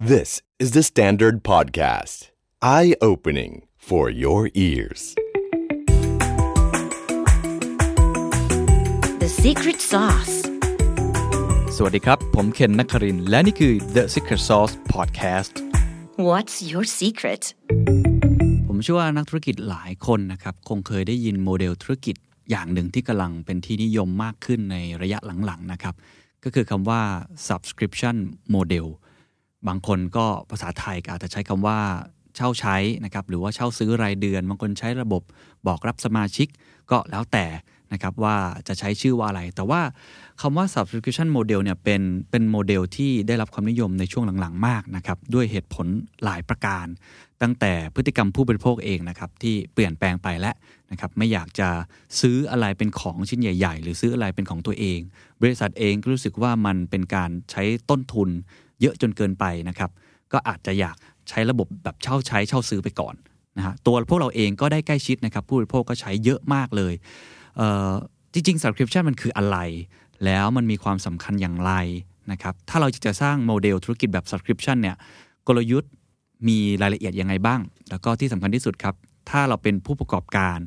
This is the Standard Podcast. Eye opening for your ears. The secret sauce. สวัสดีครับ ผมเคนนักครินทร์และนี่คือ The Secret Sauce Podcast What's your secret? ผมเชื่อว่านักธุรกิจหลายคนนะครับ คงเคยได้ยินโมเดลธุรกิจอย่างหนึ่งที่กำลังเป็นที่นิยมมากขึ้นในระยะหลังๆนะครับ ก็คือคำว่า subscription model บางคนก็ภาษาไทยก็อาจจะใช้คำว่าเช่าใช้นะครับหรือว่าเช่าซื้อรายเดือน บางคนใช้ระบบบอกรับสมาชิกก็แล้วแต่นะครับว่าจะใช้ชื่อว่าอะไร แต่ว่าคำว่า subscription model เนี่ยเป็นเป็นโมเดลที่ได้รับความนิยมในช่วงหลังๆ มากนะครับด้วยเหตุผลหลายประการ ตั้งแต่พฤติกรรมผู้บริโภคเองนะครับที่เปลี่ยนแปลงไปแล้วนะครับไม่อยากจะซื้ออะไรเป็นของชิ้นใหญ่ ๆ หรือซื้ออะไรเป็นของตัวเอง บริษัทเองก็รู้สึกว่ามันเป็นการใช้ต้นทุน เยอะจนเกินไปนะครับก็อาจจะอยากใช้ระบบแบบเช่าใช้เช่าซื้อไปก่อนนะฮะตัวพวกเราเองก็ได้ใกล้ชิดนะครับผู้บริโภคก็ใช้เยอะมากเลยเอ่อจริงๆ subscription มันคืออะไร แล้วมันมีความสำคัญอย่างไรนะครับถ้าเราจะสร้างโมเดลธุรกิจแบบ subscription เนี่ยกลยุทธ์มีรายละเอียดยังไงบ้าง แล้วก็ที่สำคัญที่สุดครับ ถ้าเราเป็นผู้ประกอบการ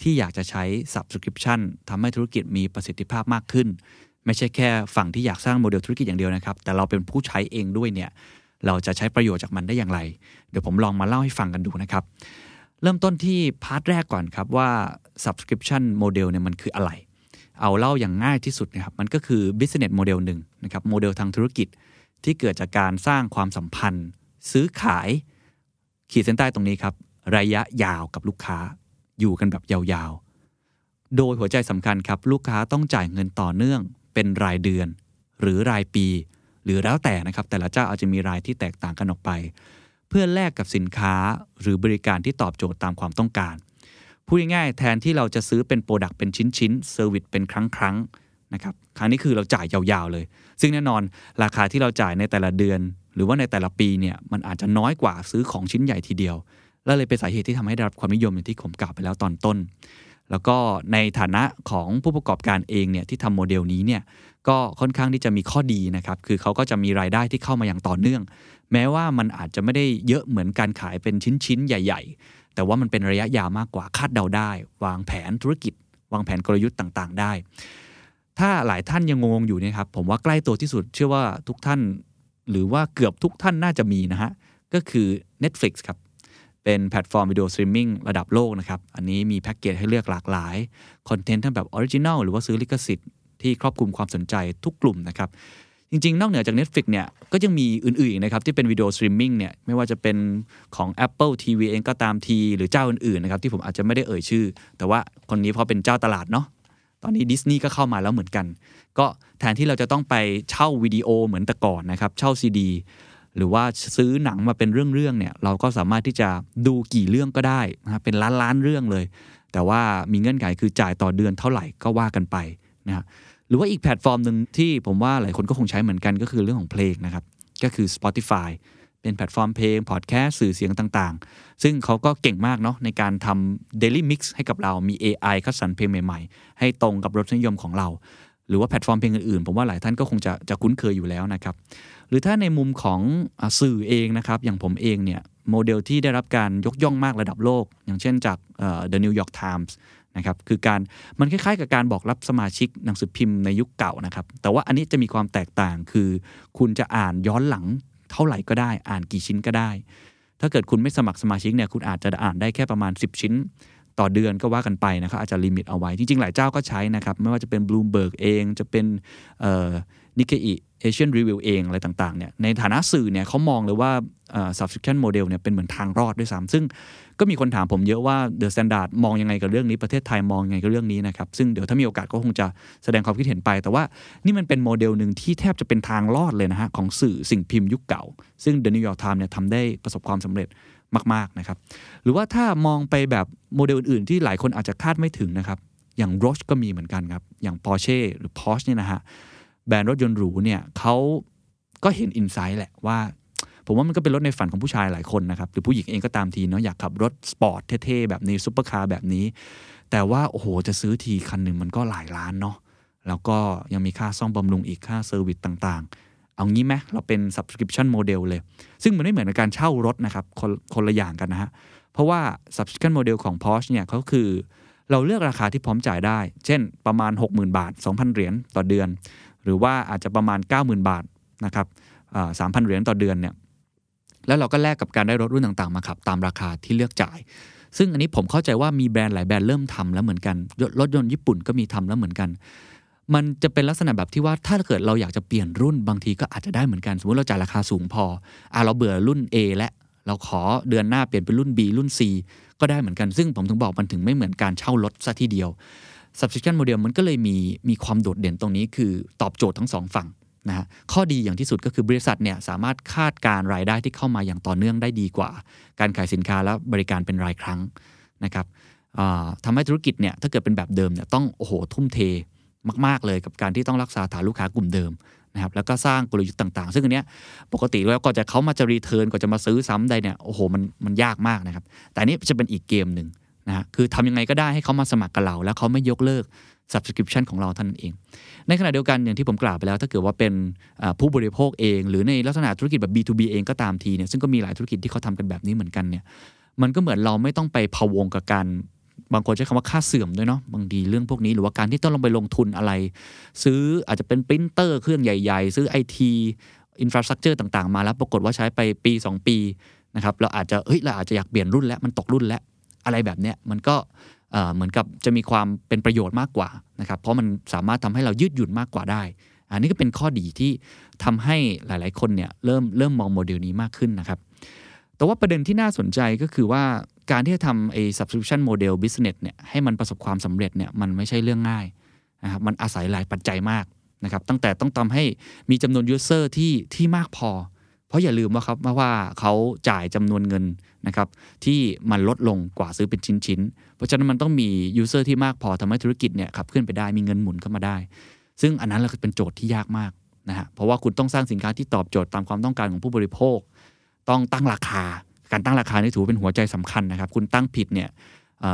ที่อยากจะใช้ subscription ทำให้ธุรกิจมีประสิทธิภาพมากขึ้น ไม่ใช่แค่ฝั่งที่อยากสร้างโมเดลธุรกิจอย่างเดียวนะครับ แต่เราเป็นผู้ใช้เองด้วยเนี่ยเราจะใช้ประโยชน์จากมันได้อย่างไร เดี๋ยวผมลองมาเล่าให้ฟังกันดูนะครับ เริ่มต้นที่ part แรกก่อนครับว่า subscription model เนี่ยมันคืออะไร เอาเล่าอย่างง่ายที่สุดนะครับ มันก็คือ business model หนึ่งนะครับโมเดลทางธุรกิจที่เกิดจากการสร้างความสัมพันธ์ ซื้อขาย ขีดเส้นใต้ตรงนี้ครับ ระยะยาวกับลูกค้า อยู่กันแบบยาวๆ โดยหัวใจสำคัญครับ ลูกค้าต้องจ่ายเงินต่อเนื่อง เป็นรายเดือน หรือรายปี หรือแล้วแต่นะครับ แต่ละเจ้าอาจจะมีรายที่แตกต่างกันออกไป เพื่อแลกกับสินค้าหรือบริการที่ตอบโจทย์ตามความต้องการพูดง่ายๆแทนที่เราจะซื้อเป็น product เป็นชิ้นๆ service เป็นครั้งๆนะครับครั้งนี้คือเราจ่ายยาวๆเลย ซึ่งแน่นอนราคาที่เราจ่ายในแต่ละเดือน หรือว่าในแต่ละปีเนี่ยมันอาจจะน้อยกว่าซื้อของชิ้นใหญ่ทีเดียวและเลยเป็นสาเหตุที่ทำให้ได้รับความนิยมอย่างที่ผมกล่าวไปแล้วตอนต้น แล้วก็ในฐานะของผู้ประกอบการเองเนี่ยที่ทำโมเดลนี้เนี่ยก็ค่อนข้างที่จะมีข้อดีนะครับ คือเขาก็จะมีรายได้ที่เข้ามาอย่างต่อเนื่อง แม้ว่ามันอาจจะไม่ได้เยอะเหมือนการขายเป็นชิ้นๆ ใหญ่ ๆ แต่ว่ามันเป็นระยะยาวมากกว่าคาดเดาได้ วางแผนธุรกิจ วางแผนกลยุทธ์ต่างๆ ได้ ถ้าหลายท่านยังงงอยู่เนี่ยครับ ผมว่าใกล้ตัวที่สุดเชื่อว่าทุกท่าน หรือว่าเกือบทุกท่านน่าจะมีนะฮะก็คือ Netflix ครับ เป็นแพลตฟอร์มวิดีโอสตรีมมิ่งระดับโลกนะครับ อันนี้มีแพ็กเกจให้เลือกหลากหลาย คอนเทนต์ทั้งแบบ original หรือว่าซื้อลิขสิทธิ์ที่ครอบคลุมความสนใจทุกกลุ่มนะครับ จริง ๆ นอกเหนือจาก Netflix เนี่ยก็ยังมีอื่นๆนะครับที่เป็นวิดีโอสตรีมมิ่งเนี่ยไม่ว่าจะเป็นของ Apple TV เองก็ตามทีหรือเจ้าอื่นๆนะครับที่ผมอาจจะไม่ได้เอ่ยชื่อ แต่ว่าคนนี้พอเป็นเจ้าตลาดเนาะตอนนี้ดิสนีย์ก็เข้ามาแล้วเหมือนกัน ก็แทนที่เราจะต้องไปเช่าวิดีโอเหมือนแต่ก่อนนะครับ เช่าซีดี หรือว่าซื้อหนังมาเป็นเรื่องๆเนี่ยเราก็สามารถที่จะดูกี่เรื่องก็ได้นะครับเป็นล้านๆเรื่องเลย แต่ว่ามีเงื่อนไขคือจ่ายต่อเดือนเท่าไหร่ก็ว่ากันไปนะฮะหรือว่าอีกแพลตฟอร์มหนึ่งที่ผมว่าหลายคนก็คงใช้เหมือนกันก็คือเรื่องของเพลงนะครับก็คือ Spotify เป็นแพลตฟอร์มเพลงพอดแคสต์สื่อเสียงต่างๆ ซึ่งเขาก็เก่งมากเนาะในการทำ Daily Mix ให้กับเรามี AI คัดสรรเพลงใหม่ๆ ให้ตรงกับรสนิยมของเรา หรือว่าแพลตฟอร์มเพลงอื่นๆ ผมว่าหลายท่านก็คงจะจะคุ้นเคยอยู่แล้วนะครับ หรือถ้าในมุมของสื่อเองนะครับ อย่างผมเองเนี่ยโมเดลที่ได้รับการยกย่องมากระดับโลก อย่างเช่นจากเอ่อ The New York Times นะครับคือการมันคล้ายๆ กับการบอกรับสมาชิกหนังสือพิมพ์ในยุคเก่านะครับ แต่ว่าอันนี้จะมีความแตกต่างคือ คุณจะอ่านย้อนหลังเท่าไหร่ก็ได้ อ่านกี่ชิ้นก็ได้ ถ้าเกิดคุณไม่สมัครสมาชิกเนี่ยคุณอาจจะอ่านได้แค่ประมาณ 10 ชิ้น ต่อเดือนก็ว่ากันไปนะครับอาจจะ limit เอาไว้ จริงๆ หลายเจ้าก็ใช้นะครับ ไม่ว่าจะเป็น Bloomberg เองจะเป็น Nikkei Asian Review เองอะไรต่างๆเนี่ยในฐานะสื่อเนี่ยเขามองเลยว่า subscription model เนี่ยเป็นเหมือนทางรอดด้วยซ้ำซึ่งก็มีคนถามผมเยอะว่า The Standard มองยังไงกับเรื่องนี้ประเทศไทยมองยังไงกับเรื่องนี้นะครับ ซึ่งเดี๋ยวถ้ามีโอกาสก็คงจะแสดงความคิดเห็นไป แต่ว่านี่มันเป็นโมเดลหนึ่งที่แทบจะเป็นทางรอดเลยนะฮะของสื่อสิ่งพิมพ์ยุคเก่า ซึ่ง The New York Times เนี่ยทำได้ประสบความสำเร็จมากๆนะครับหรือว่าถ้ามองไปแบบโมเดลอื่นๆ ที่หลายคนอาจจะคาดไม่ถึงนะครับอย่าง Porsche ก็มีเหมือนกันครับอย่าง Porsche หรือ Porsche เนี่ยนะฮะ แบรนด์รถยนต์หรูเนี่ยเขาก็เห็น insight แหละว่า ผมว่ามันก็เป็นรถในฝันของผู้ชายหลายคนนะครับ หรือผู้หญิงเองก็ตามทีเนาะอยากขับรถสปอร์ตเท่ๆ แบบนี้ซุปเปอร์คาร์แบบนี้ แต่ว่า โอ้โห จะซื้อทีคันหนึ่งมันก็หลายล้านเนาะแล้วก็ยังมีค่าซ่อมบำรุงอีกค่า service ต่างๆ เอางี้ไหมเราเป็น subscription model เลย ซึ่งมันไม่เหมือนกับการเช่ารถนะครับคนคนละอย่างกันนะฮะเพราะว่า subscription model ของ Porsche เนี่ยเขาคือเราเลือกราคาที่พร้อมจ่ายได้ เช่น ประมาณ 60,000 บาท 2,000 เหรียญต่อเดือน หรือว่าอาจจะประมาณ 90,000 บาทนะครับสามพันเหรียญต่อเดือนเนี่ยแล้วเราก็แลกกับการได้รถรุ่นต่างๆมาขับ ตามราคาที่เลือกจ่าย ซึ่งอันนี้ผมเข้าใจว่ามีแบรนด์หลายแบรนด์เริ่มทำแล้วเหมือนกันรถยนต์ญี่ปุ่นก็มีทำแล้วเหมือนกัน มันจะเป็นลักษณะแบบที่ว่าถ้าเกิดเราอยากจะเปลี่ยนรุ่นบางทีก็อาจจะได้เหมือนกัน สมมติเราจ่ายราคาสูงพออะเราเบื่อรุ่น A และเราขอเดือนหน้าเปลี่ยนเป็นรุ่น B รุ่น C ก็ได้เหมือนกัน ซึ่งผมถึงบอกมันถึงไม่เหมือนการเช่ารถซะทีเดียว subscription model มันก็เลยมีมีความโดดเด่นตรงนี้คือตอบโจทย์ทั้งสองฝั่งนะฮะข้อดีอย่างที่สุดก็คือบริษัทเนี่ยสามารถคาดการรายได้ที่เข้ามาอย่างต่อเนื่องได้ดีกว่า การขายสินค้าและบริการเป็นรายครั้งนะครับทำให้ธุรกิจเนี่ยถ้าเกิดเป็นแบบเดิมเนี่ยต้องโอ้โหทุ่มเทมาก ๆ เลยกับการที่ต้องรักษาฐานลูกค้ากลุ่มเดิมนะครับแล้วก็สร้างกลยุทธ์ต่าง ๆ ซึ่งอันเนี้ยปกติแล้วก็จะเขามาจะรีเทิร์นก็จะมาซื้อซ้ำได้เนี่ยโอ้โหมันมันยากมากนะครับ แต่อันนี้จะเป็นอีกเกมหนึ่ง นะคือทำยังไงก็ได้ให้เขามาสมัครกับเรา แล้วเขาไม่ยกเลิก subscription ของเราท่านเอง ในขณะเดียวกันอย่างที่ผมกล่าวไปแล้ว ถ้าเกิดว่าเป็นผู้บริโภคเอง หรือในลักษณะธุรกิจแบบ B2B เองก็ตามทีเนี่ยซึ่งก็มีหลายธุรกิจที่เขาทำกันแบบนี้เหมือนกันเนี่ยมันก็เหมือนเราไม่ต้องไปพะวงกับการบางคนใช้คำว่าค่าเสื่อมด้วยเนาะบางทีเรื่องพวกนี้หรือว่าการที่ต้องลงไปลงทุนอะไร ซื้ออาจจะเป็นปรินเตอร์เครื่องใหญ่ ๆ ซื้อ IT infrastructure ต่างๆ มาแล้วปรากฏว่าใช้ไปปี 2 ปีนะครับเราอาจจะเฮ้ยเราอาจจะอยากเปลี่ยนรุ่นแล้วมันตกรุ่นแล้ว อะไรแบบเนี้ยมันก็เหมือนกับจะมีความเป็นประโยชน์มากกว่านะครับเพราะมันสามารถทำให้เรายืดหยุ่นมากกว่าได้ อันนี้ก็เป็นข้อดีที่ทำให้หลาย ๆ คนเนี่ยเริ่มเริ่มมองโมเดลนี้มากขึ้นนะครับ แต่ว่าประเด็นที่น่าสนใจก็คือว่าการที่จะทำไอ้ subscription model business เนี่ยให้มันประสบความสำเร็จเนี่ยมันไม่ใช่เรื่องง่ายนะครับมันอาศัยหลายปัจจัยมากนะครับตั้งแต่ต้องทำให้มีจำนวน user ที่ที่มากพอ เพราะอย่าลืมว่าครับว่าเขาจ่ายจำนวนเงิน นะครับที่มันลดลงกว่าซื้อเป็นชิ้นๆ เพราะฉะนั้นมันต้องมี user ที่มากพอทำให้ธุรกิจเนี่ยขับเคลื่อนไปได้มีเงินหมุนเข้ามาได้ ซึ่งอันนั้นแหละเป็นโจทย์ที่ยากมากนะฮะเพราะว่าคุณต้องสร้างสินค้าที่ตอบโจทย์ตามความต้องการของผู้บริโภค ต้องตั้งราคา การตั้งราคานี่ถือเป็นหัวใจสำคัญนะครับคุณตั้งผิดเนี่ย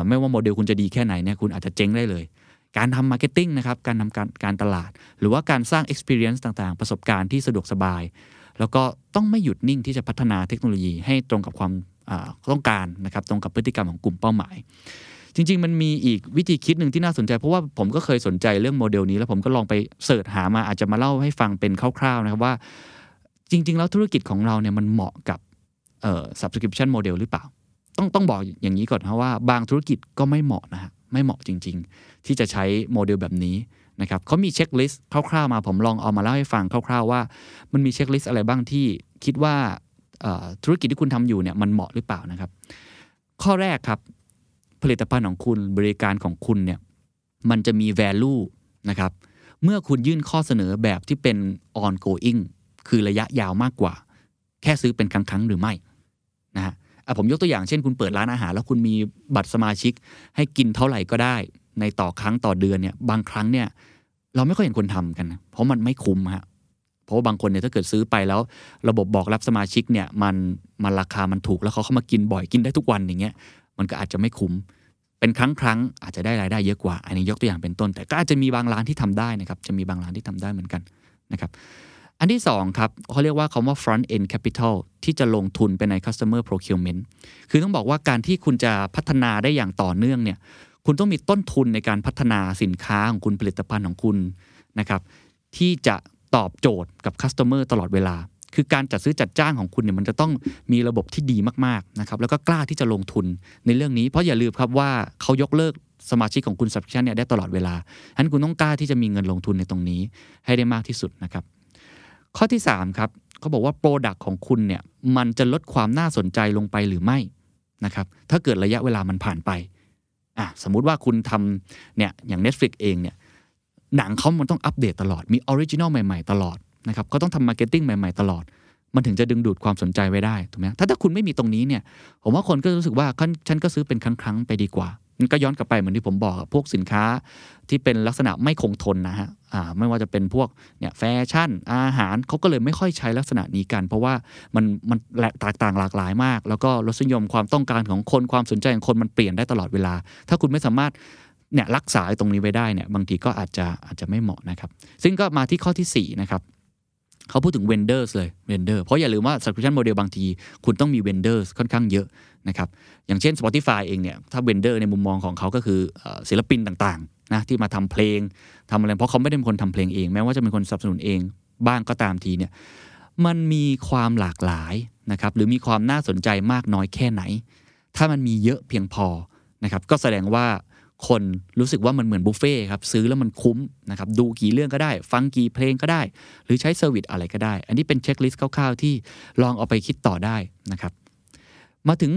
ไม่ว่าโมเดลคุณจะดีแค่ไหนเนี่ยคุณอาจจะเจ๊งได้เลยการทำ marketing นะครับการทำการการตลาด หรือว่าการสร้าง experience ต่างๆ ประสบการณ์ที่สะดวกสบาย แล้วก็ต้องไม่หยุดนิ่งที่จะพัฒนาเทคโนโลยีให้ตรงกับความ ต้องการนะครับตรงกับพฤติกรรมของกลุ่มเป้าหมาย จริง ๆ มันมีอีกวิธีคิดหนึ่งที่น่าสนใจ เพราะว่าผมก็เคยสนใจเรื่องโมเดลนี้แล้วผมก็ลองไปเสิร์ชหามาอาจจะมาเล่าให้ฟังเป็นคร่าวๆนะครับว่า จริง ๆ แล้วธุรกิจของเราเนี่ยมันเหมาะกับ subscription model หรือเปล่า ต้องต้องบอกอย่างนี้ก่อนนะว่าบางธุรกิจก็ไม่เหมาะนะฮะไม่เหมาะจริง ๆ ที่จะใช้โมเดลแบบนี้นะครับเขามีเช็คลิสต์คร่าวๆมาผมลองเอามาเล่าให้ฟังคร่าว ๆ ว่า มันมีเช็คลิสต์อะไรบ้างที่คิดว่า ธุรกิจที่คุณทำอยู่เนี่ยมันเหมาะหรือเปล่านะครับ ข้อแรกครับ ผลิตภัณฑ์ของคุณบริการของคุณเนี่ยมันจะมี value นะครับ เมื่อคุณยื่นข้อเสนอแบบที่เป็น ongoing คือระยะยาวมากกว่า แค่ซื้อเป็นครั้งๆหรือไม่นะฮะผมยกตัวอย่างเช่นคุณเปิดร้านอาหาร แล้วคุณมีบัตรสมาชิก ให้กินเท่าไหร่ก็ได้ ในต่อครั้งต่อเดือนเนี่ยบางครั้งเนี่ยเราไม่ค่อยเห็นคนทำกัน เพราะมันไม่คุ้มฮะ เพราะว่าบางคนเนี่ยถ้าเกิดซื้อไปแล้ว ระบบบอกรับสมาชิกเนี่ยมันมันราคามันถูกแล้วเขาเข้ามากินบ่อยกินได้ทุกวันอย่างเงี้ยมันก็อาจจะไม่คุ้มเป็นครั้งครั้งอาจจะได้รายได้เยอะกว่า อันนี้ยกตัวอย่างเป็นต้น แต่ก็อาจจะมีบางร้านที่ทำได้นะครับจะมีบางร้านที่ทำได้เหมือนกันนะครับอันที่2ครับเขาเรียกว่าคำว่า front end capital ที่จะลงทุนไปใน customer procurement คือต้องบอกว่าการที่คุณจะพัฒนาได้อย่างต่อเนื่องเนี่ยคุณต้องมีต้นทุนในการพัฒนาสินค้าของคุณผลิตภัณฑ์ของคุณนะครับที่จะ ตอบโจทย์กับคัสเตอร์ตลอดเวลา คือการจัดซื้อจัดจ้างของคุณเนี่ยมันจะต้องมีระบบที่ดีมากๆนะครับแล้วก็กล้าที่จะลงทุนในเรื่องนี้ เพราะอย่าลืมครับว่าเขายกเลิกสมาชิกของคุณ subscription เนี่ยได้ตลอดเวลาฉะนั้นคุณต้องกล้าที่จะมีเงินลงทุนในตรงนี้ให้ได้มากที่สุดนะครับ ข้อที่ 3 ครับเขาบอกว่า product ของคุณเนี่ยมันจะลดความน่าสนใจลงไปหรือไม่นะครับถ้าเกิดระยะเวลามันผ่านไปอะสมมุติว่าคุณทำเนี่ยอย่าง Netflix เองเนี่ย หนังเขามันต้องอัปเดตตลอด มี original ใหม่ๆ ตลอดนะครับเขาต้องทำ marketing ใหม่ๆ ตลอด มันถึงจะดึงดูดความสนใจไว้ได้ถูกไหมถ้าถ้าคุณไม่มีตรงนี้เนี่ย ผมว่าคนก็รู้สึกว่าฉันก็ซื้อเป็นครั้งๆ ไปดีกว่ามันก็ย้อนกลับไปเหมือนที่ผมบอก พวกสินค้าที่เป็นลักษณะไม่คงทนนะฮะอ่าไม่ว่าจะเป็นพวกเนี่ยแฟชั่นอาหารเขาก็เลยไม่ค่อยใช้ลักษณะนี้กัน เพราะว่ามันมันแตกต่างหลากหลายมาก แล้วก็รสนิยมความต้องการของคนความสนใจของคนมันเปลี่ยนได้ตลอดเวลา ถ้าคุณไม่สามารถ เนี่ยรักษาตรงนี้ไว้ได้เนี่ยบางทีก็อาจจะอาจจะไม่เหมาะนะครับ ซึ่งก็มาที่ข้อที่4นะครับเขาพูดถึง vendors เลย vendor เพราะอย่าลืมว่า subscription model บางที คุณต้องมี vendors ค่อนข้างเยอะนะครับอย่างเช่น Spotify เองเนี่ยถ้า vendor ในมุมมองของเขาก็คือศิลปินต่างๆนะที่มาทำเพลงทำอะไรเพราะเขาไม่ได้เป็นคนทำเพลงเอง แม้ว่าจะเป็นคนสนับสนุนเองบ้างก็ตามทีเนี่ยมันมีความหลากหลายนะครับหรือมีความน่าสนใจมากน้อยแค่ไหน ถ้ามันมีเยอะเพียงพอนะครับก็แสดงว่า คนรู้สึกว่ามันเหมือนบุฟเฟ่ครับซื้อแล้วมันคุ้มนะครับดูกี่เรื่องก็ได้ ฟังกี่เพลงก็ได้ หรือใช้ service อะไรก็ได้ อันนี้เป็น checklist คร่าวๆที่ลองเอาไปคิดต่อได้นะครับ มาถึง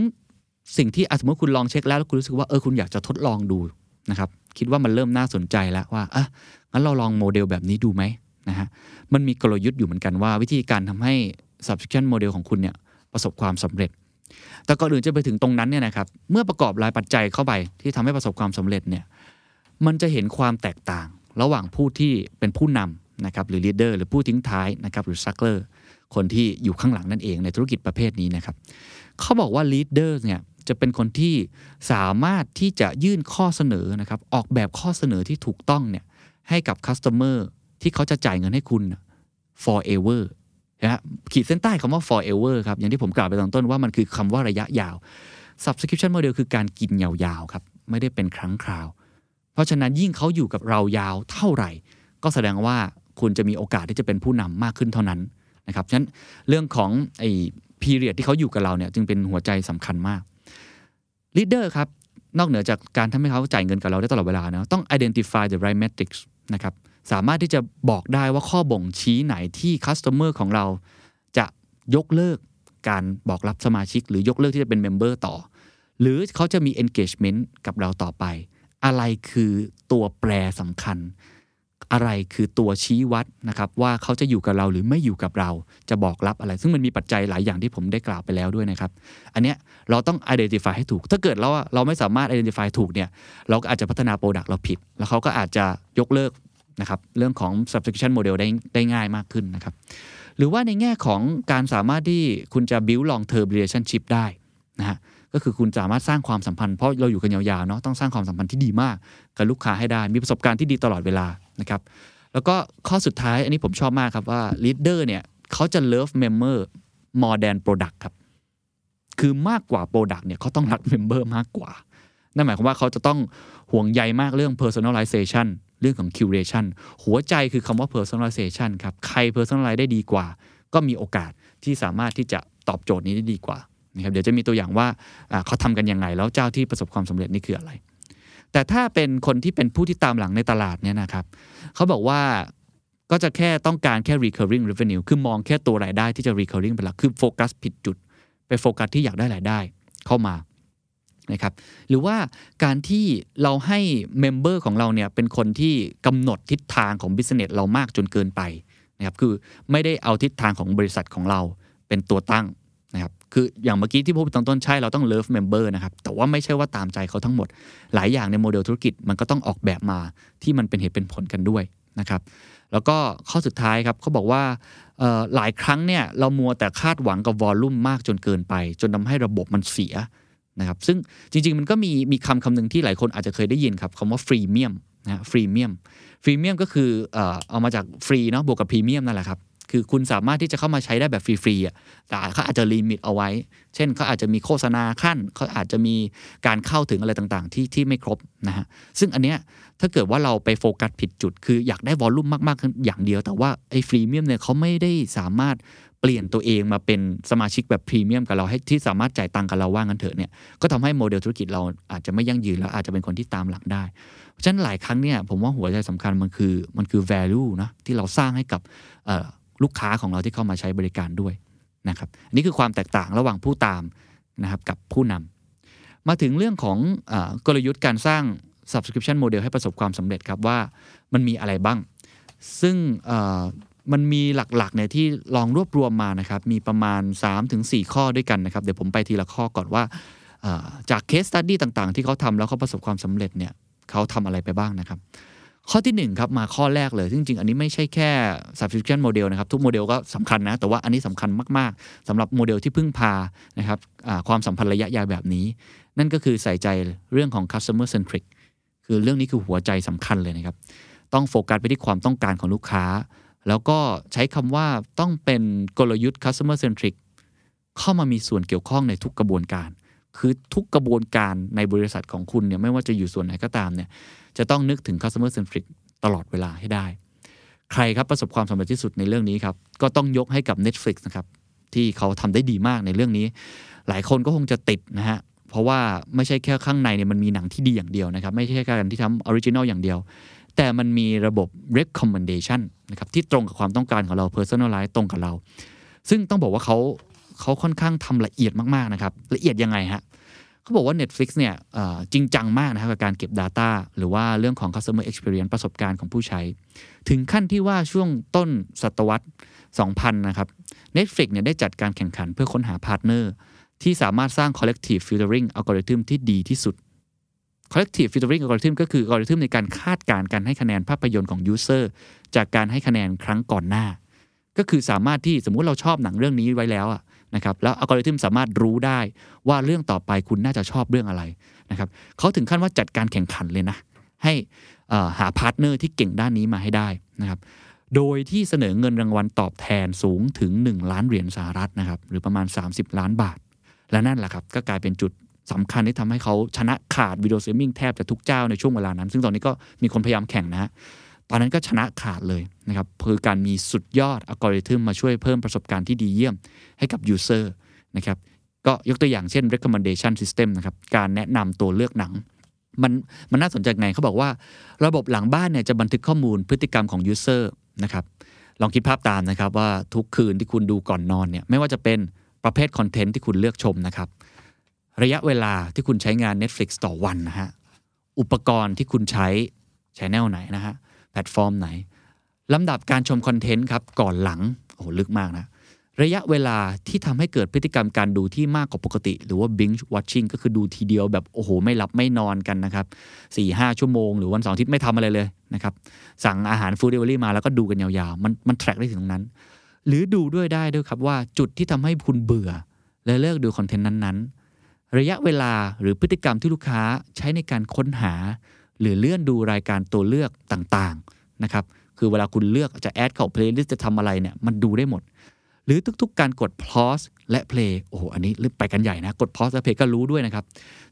สิ่งที่สมมติคุณลองเช็คแล้วแล้วคุณรู้สึกว่าเออคุณอยากจะทดลองดูนะครับคิดว่ามันเริ่มน่าสนใจแล้วว่าอะงั้นเราลองโมเดลแบบนี้ดูไหมนะฮะมันมีกลยุทธ์อยู่เหมือนกันว่า วิธีการทำให้ subscription model ของคุณเนี่ยประสบความสำเร็จ แต่ก่อนอื่นจะไปถึงตรงนั้นเนี่ยนะครับเมื่อประกอบรายปัจจัยเข้าไปที่ทำให้ประสบความสำเร็จเนี่ยมันจะเห็นความแตกต่าง ระหว่างผู้ที่เป็นผู้นำนะครับหรือ leader หรือผู้ทิ้งท้ายนะครับหรือ suckler คนที่อยู่ข้างหลังนั่นเองในธุรกิจประเภทนี้นะครับเขาบอกว่า leader เนี่ยจะเป็นคนที่สามารถที่จะยื่นข้อเสนอนะครับออกแบบข้อเสนอที่ถูกต้องเนี่ยให้กับ customer ที่เขาจะจ่ายเงินให้คุณ forever นะขีดเส้นใต้คำว่า forever ครับ อย่างที่ผมกล่าวไปตอนต้นว่ามันคือคำว่าระยะยาว subscription model คือการกินยาวๆครับ ไม่ได้เป็นครั้งคราว เพราะฉะนั้นยิ่งเขาอยู่กับเรายาวเท่าไหร่ ก็แสดงว่าคุณจะมีโอกาสที่จะเป็นผู้นำมากขึ้นเท่านั้นนะครับฉะนั้นเรื่องของไอ้ period ที่เขาอยู่กับเราเนี่ยจึงเป็นหัวใจสำคัญมาก leader ครับนอกเหนือจากการทำให้เขาจ่ายเงินกับเราได้ตลอดเวลานะต้อง identify the right metrics นะครับ สามารถที่จะบอกได้ว่าข้อบ่งชี้ไหนที่ customer ของเราจะยกเลิกการบอกรับสมาชิก หรือยกเลิกที่จะเป็นเมมเบอร์ต่อ หรือเขาจะมี engagement กับเราต่อไป อะไรคือตัวแปรสำคัญ อะไรคือตัวชี้วัดนะครับว่าเขาจะอยู่กับเราหรือไม่อยู่กับเราจะบอกรับอะไร ซึ่งมันมีปัจจัยหลายอย่างที่ผมได้กล่าวไปแล้วด้วยนะครับ อันเนี้ยเราต้อง identify ให้ถูก ถ้าเกิดเราเราไม่สามารถ identify ถูกเนี่ยเราก็อาจจะพัฒนา product เราผิด แล้วเขาก็อาจจะยกเลิก นะครับเรื่องของ subscription model ได้ได้ง่ายมากขึ้นนะครับหรือว่าในแง่ของการสามารถที่คุณจะ build long term relationship ได้นะฮะก็คือคุณสามารถสร้างความสัมพันธ์เพราะเราอยู่กันยาวๆเนาะต้องสร้างความสัมพันธ์ที่ดีมากกับลูกค้าให้ได้ มีประสบการณ์ที่ดีตลอดเวลานะครับแล้วก็ข้อสุดท้ายอันนี้ผมชอบมากครับว่า leader เนี่ยเขาจะ love member more than product ครับคือมากกว่า Product เนี่ยเขาต้องรัก Member มากกว่า นั่นหมายความว่าเขาจะต้องห่วงใยมากเรื่อง personalization เรื่องของ curation หัวใจคือคำว่า personalization ครับ ใคร personalize ได้ดีกว่า ก็มีโอกาสที่สามารถที่จะตอบโจทย์นี้ได้ดีกว่านะครับเดี๋ยวจะมีตัวอย่างว่าเขาทำกันยังไง แล้วเจ้าที่ประสบความสำเร็จนี่คืออะไร แต่ถ้าเป็นคนที่เป็นผู้ที่ตามหลังในตลาดเนี่ยนะครับเขาบอกว่าก็จะแค่ต้องการแค่ recurring revenue คือมองแค่ตัวรายได้ที่จะ recurring เป็นหลักคือโฟกัสผิดจุด ไปโฟกัสที่อยากได้รายได้เข้ามา นะครับหรือว่าการที่เราให้ member ของเราเนี่ยเป็นคนที่กำหนดทิศทางของ business เรามากจนเกินไปนะครับคือไม่ได้เอาทิศทางของบริษัทของเราเป็นตัวตั้งนะครับคืออย่างเมื่อกี้ที่พูดตอนต้นใช่เราต้อง love member นะครับแต่ว่าไม่ใช่ว่าตามใจเขาทั้งหมด หลายอย่างในโมเดลธุรกิจมันก็ต้องออกแบบมาที่มันเป็นเหตุเป็นผลกันด้วยนะครับแล้วก็ข้อสุดท้ายครับเขาบอกว่าหลายครั้งเนี่ยเรามัวแต่คาดหวังกับ volume มากจนเกินไป จนทำให้ระบบมันเสีย นะครับซึ่งจริง ๆ มันก็มีมีคำคำหนึ่งที่หลายคนอาจจะเคยได้ยินครับคำว่า freemium นะ freemium freemium ก็คือเอ่อเอามาจากฟรีเนาะบวกกับพรีเมียมนั่นแหละครับคือคุณสามารถที่จะเข้ามาใช้ได้แบบฟรีๆอะแต่เขาอาจจะ limit เอาไว้ เช่นเขาอาจจะมีโฆษณาคั่นเขาอาจจะมีการเข้าถึงอะไรต่างๆ ที่ที่ไม่ครบนะฮะซึ่งอันเนี้ยถ้าเกิดว่าเราไปโฟกัสผิดจุด คืออยากได้ volume มากๆอย่างเดียว แต่ว่าไอ้ freemium เนี่ยเขาไม่ได้สามารถ เปลี่ยนตัวเองมาเป็นสมาชิกแบบพรีเมียมกับเราให้ที่สามารถจ่ายตังค์กับเราว่างั้นเถอะเนี่ยก็ทำให้โมเดลธุรกิจเราอาจจะไม่ยั่งยืนแล้วอาจจะเป็นคนที่ตามหลังได้ เพราะฉะนั้นหลายครั้งเนี่ยผมว่าหัวใจสำคัญมันคือมันคือ value นะที่เราสร้างให้กับลูกค้าของเราที่เข้ามาใช้บริการด้วยนะครับอันนี้คือความแตกต่างระหว่างผู้ตามนะครับกับผู้นำมาถึงเรื่องของอกลยุทธ์การสร้าง subscription model ให้ประสบความสำเร็จครับว่ามันมีอะไรบ้าง ซึ่ง มันมีหลักๆเนี่ยที่ลองรวบรวมมานะครับมีประมาณ 3-4 ข้อด้วยกันนะครับ เดี๋ยวผมไปทีละข้อก่อนว่าจาก case study ต่างๆ ที่เขาทำแล้วเขาประสบความสำเร็จเนี่ยเขาทำอะไรไปบ้างนะครับ ข้อที่ 1 ครับ มาข้อแรกเลย ซึ่งจริง ๆ อันนี้ไม่ใช่แค่ subscription model นะครับ ทุกโมเดลก็สำคัญนะ แต่ว่าอันนี้สำคัญมากๆสำหรับโมเดลที่พึ่งพานะครับความสัมพันธ์ระยะยาวแบบนี้ นั่นก็คือใส่ใจเรื่องของ customer centric คือเรื่องนี้คือหัวใจสำคัญเลยนะครับ ต้องโฟกัสไปที่ความต้องการของลูกค้า แล้วก็ใช้คำว่าต้องเป็นกลยุทธ์ customer centric เข้ามามีส่วนเกี่ยวข้องในทุกกระบวนการ คือทุกกระบวนการในบริษัทของคุณเนี่ยไม่ว่าจะอยู่ส่วนไหนก็ตามเนี่ยจะต้องนึกถึง customer centric ตลอดเวลาให้ได้ ใครครับประสบความสำเร็จที่สุดในเรื่องนี้ครับ ก็ต้องยกให้กับ Netflix นะครับ ที่เขาทำได้ดีมากในเรื่องนี้ หลายคนก็คงจะติดนะฮะเพราะว่าไม่ใช่แค่ข้างในเนี่ยมันมีหนังที่ดีอย่างเดียวนะครับ ไม่ใช่แค่การที่ทำ original อย่างเดียว แต่มันมีระบบ recommendation นะครับที่ตรงกับความต้องการของเรา personalize ตรงกับเรา ซึ่งต้องบอกว่าเขาเขาค่อนข้างทำละเอียดมากๆนะครับละเอียดยังไงฮะเขาบอกว่า Netflix เนี่ยจริงจังมากนะครับกับการเก็บ Data หรือว่าเรื่องของ customer experience ประสบการณ์ของผู้ใช้ ถึงขั้นที่ว่าช่วงต้นศตวรรษ 2000 นะครับ Netflix เนี่ยได้จัดการแข่งขันเพื่อค้นหา partner ที่สามารถสร้าง collective filtering algorithm ที่ดีที่สุด collective filtering algorithm ก็คือ algorithm ในการคาดการณ์การให้คะแนนภาพยนตร์ของ user จากการให้คะแนนครั้งก่อนหน้า ก็คือสามารถที่สมมุติเราชอบหนังเรื่องนี้ไว้แล้วนะครับแล้วอัลกอริทึมสามารถรู้ได้ว่าเรื่องต่อไปคุณน่าจะชอบเรื่องอะไรนะครับเขาถึงขั้นว่าจัดการแข่งขันเลยนะ ให้หา partner ที่เก่งด้านนี้มาให้ได้นะครับโดยที่เสนอเงินรางวัลตอบแทนสูงถึง 1 ล้านเหรียญสหรัฐนะครับหรือประมาณ 30 ล้านบาท และนั่นแหละครับก็กลายเป็นจุด สำคัญที่ทำให้เขาชนะขาดวิดีโอสตรีมมิ่งแทบจะทุกเจ้าในช่วงเวลานั้น ซึ่งตอนนี้ก็มีคนพยายามแข่งนะ ตอนนั้นก็ชนะขาดเลยนะครับคือการมีสุดยอดอัลกอริทึมมาช่วยเพิ่มประสบการณ์ที่ดีเยี่ยมให้กับ User นะครับก็ยกตัวอย่างเช่น recommendation system นะครับการแนะนำตัวเลือกหนังมันมันน่าสนใจไงเขาบอกว่า ระบบหลังบ้านเนี่ยจะบันทึกข้อมูลพฤติกรรมของ User นะครับลองคิดภาพตามนะครับว่าทุกคืนที่คุณดูก่อนนอนเนี่ยไม่ว่าจะเป็นประเภทคอนเทนต์ที่คุณเลือกชมนะครับ ระยะเวลาที่คุณใช้งาน Netflix ต่อวันนะฮะ อุปกรณ์ที่คุณใช้ channel ไหนนะฮะ แพลตฟอร์มไหน ลำดับการชมคอนเทนต์ครับ ก่อนหลัง โอ้โหลึกมากนะ ระยะเวลาที่ทำให้เกิดพฤติกรรมการดูที่มากกว่าปกติ หรือว่า binge watching ก็คือดูทีเดียวแบบ โอ้โห ไม่หลับไม่นอนกันนะครับ4ี่ห้าชั่วโมง หรือวันเสาร์อาทิตย์ไม่ทำอะไรเลยนะครับ สั่งอาหารฟู้ดเดลิเวอรี่มาแล้วก็ดูกันยาวๆ มันมันแทร็กได้ถึงตรงนั้น หรือดูด้วยได้ด้วยครับว่าจุดที่ทำให้คุณเบื่อและเลิกดูคอนเทนต์นั้นๆ ระยะเวลาหรือพฤติกรรมที่ลูกค้าใช้ในการค้นหา หรือเลื่อนดูรายการตัวเลือกต่างๆนะครับคือเวลาคุณเลือกจะแอดเข้า playlist จะทำอะไรเนี่ยมันดูได้หมด หรือทุกๆ การกด pause และ play โอ้โห อันนี้ลึกไปกันใหญ่นะ กด pause และ play ก็รู้ด้วยนะครับ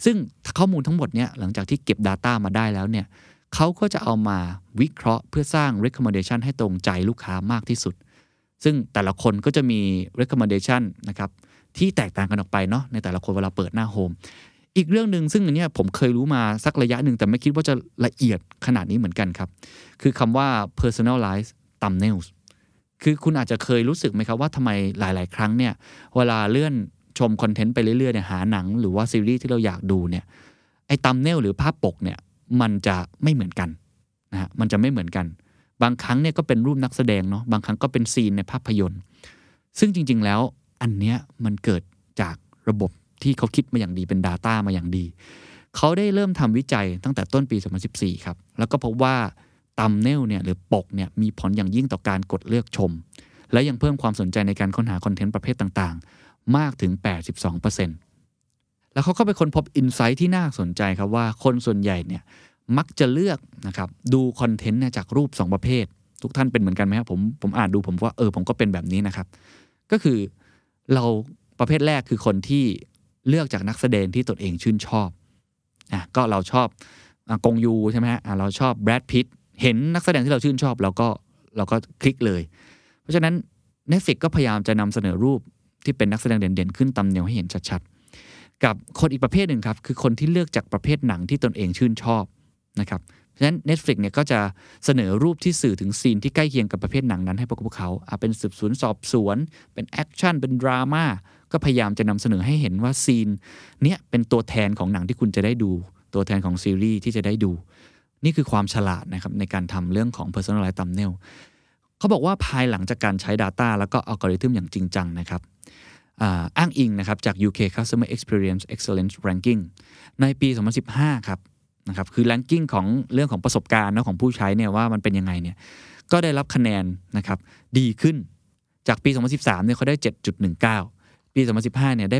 ซึ่งข้อมูลทั้งหมดเนี่ยหลังจากที่เก็บ Data มาได้แล้วเนี่ยเขาก็จะเอามาวิเคราะห์เพื่อสร้าง recommendation ให้ตรงใจลูกค้ามากที่สุด ซึ่งแต่ละคนก็จะมี recommendation นะครับ ที่แตกต่างกันออกไปเนาะในแต่ละคนเวลาเปิดหน้าโฮมอีกเรื่องหนึ่งซึ่งอันเนี้ยผมเคยรู้มาสักระยะหนึ่งแต่ไม่คิดว่าจะละเอียดขนาดนี้เหมือนกันครับ คือคำว่า personalized thumbnails คือคุณอาจจะเคยรู้สึกไหมครับว่าทำไมหลาย ๆ ครั้งเนี่ย เวลาเลื่อนชมคอนเทนต์ไปเรื่อย ๆ เนี่ยหาหนังหรือว่าซีรีส์ที่เราอยากดูเนี่ยไอ้ตัมเนลหรือภาพปกเนี่ยมันจะไม่เหมือนกันนะฮะมันจะไม่เหมือนกัน บางครั้งเนี่ยก็เป็นรูปนักแสดงเนาะบางครั้งก็เป็นซีนในภาพยนตร์ ซึ่งจริง ๆ แล้ว อันเนี้ยมันเกิดจากระบบที่เขาคิดมาอย่างดีเป็น Data มาอย่างดี เขาได้เริ่มทำวิจัยตั้งแต่ต้นปี 2014 ครับ แล้วก็พบว่าตัมเนลเนี่ยหรือปกเนี่ยมีผลอย่างยิ่งต่อการกดเลือกชม และยังเพิ่มความสนใจในการค้นหาคอนเทนต์ประเภทต่างๆ มากถึง 82%แล้วเขาก็ไปค้นพบอินไซต์ที่น่าสนใจครับว่าคนส่วนใหญ่เนี่ยมักจะเลือกนะครับดูคอนเทนต์เนี่ยจากรูป 2 ประเภท ทุกท่านเป็นเหมือนกันไหมครับผมผมอ่านดูผมว่าเออผมก็เป็นแบบนี้นะครับ ก็คือ เราประเภทแรกคือคนที่เลือกจากนักแสดงที่ตนเองชื่นชอบอะก็เราชอบกงยูใช่ไหมฮะเราชอบแบรดพิตเห็นนักแสดงที่เราชื่นชอบเราก็เราก็คลิกเลย เพราะฉะนั้น Netflix ก็พยายามจะนำเสนอรูปที่เป็นนักแสดงเด่นๆ ขึ้น thumbnail ให้เห็นชัดๆ กับคนอีกประเภทหนึ่งครับ คือคนที่เลือกจากประเภทหนังที่ตนเองชื่นชอบนะครับ ฉะนั้น Netflix เนี่ยก็จะเสนอรูปที่สื่อถึงซีนที่ใกล้เคียงกับประเภทหนังนั้นให้พวกเขาอะเป็นสืบสวนสอบสวน เป็นแอคชั่นเป็นดราม่าก็พยายามจะนำเสนอให้เห็นว่าซีนเนี้ยเป็นตัวแทนของหนังที่คุณจะได้ดู ตัวแทนของซีรีส์ที่จะได้ดู นี่คือความฉลาดนะครับในการทำเรื่องของ personalized thumbnail เขาบอกว่าภายหลังจากการใช้ Data แล้วก็อัลกอริทึมอย่างจริงจังนะครับอ่าอ้างอิงนะครับจาก UK Customer Experience Excellence Ranking ในปี 2015 ครับ นะครับคือ ranking ของเรื่องของประสบการณ์นะของผู้ใช้เนี่ยว่ามันเป็นยังไงเนี่ยก็ได้รับคะแนนนะครับดีขึ้นจากปี 2013เนี่ยเขาได้ 7.19 ปี 2015เนี่ยได้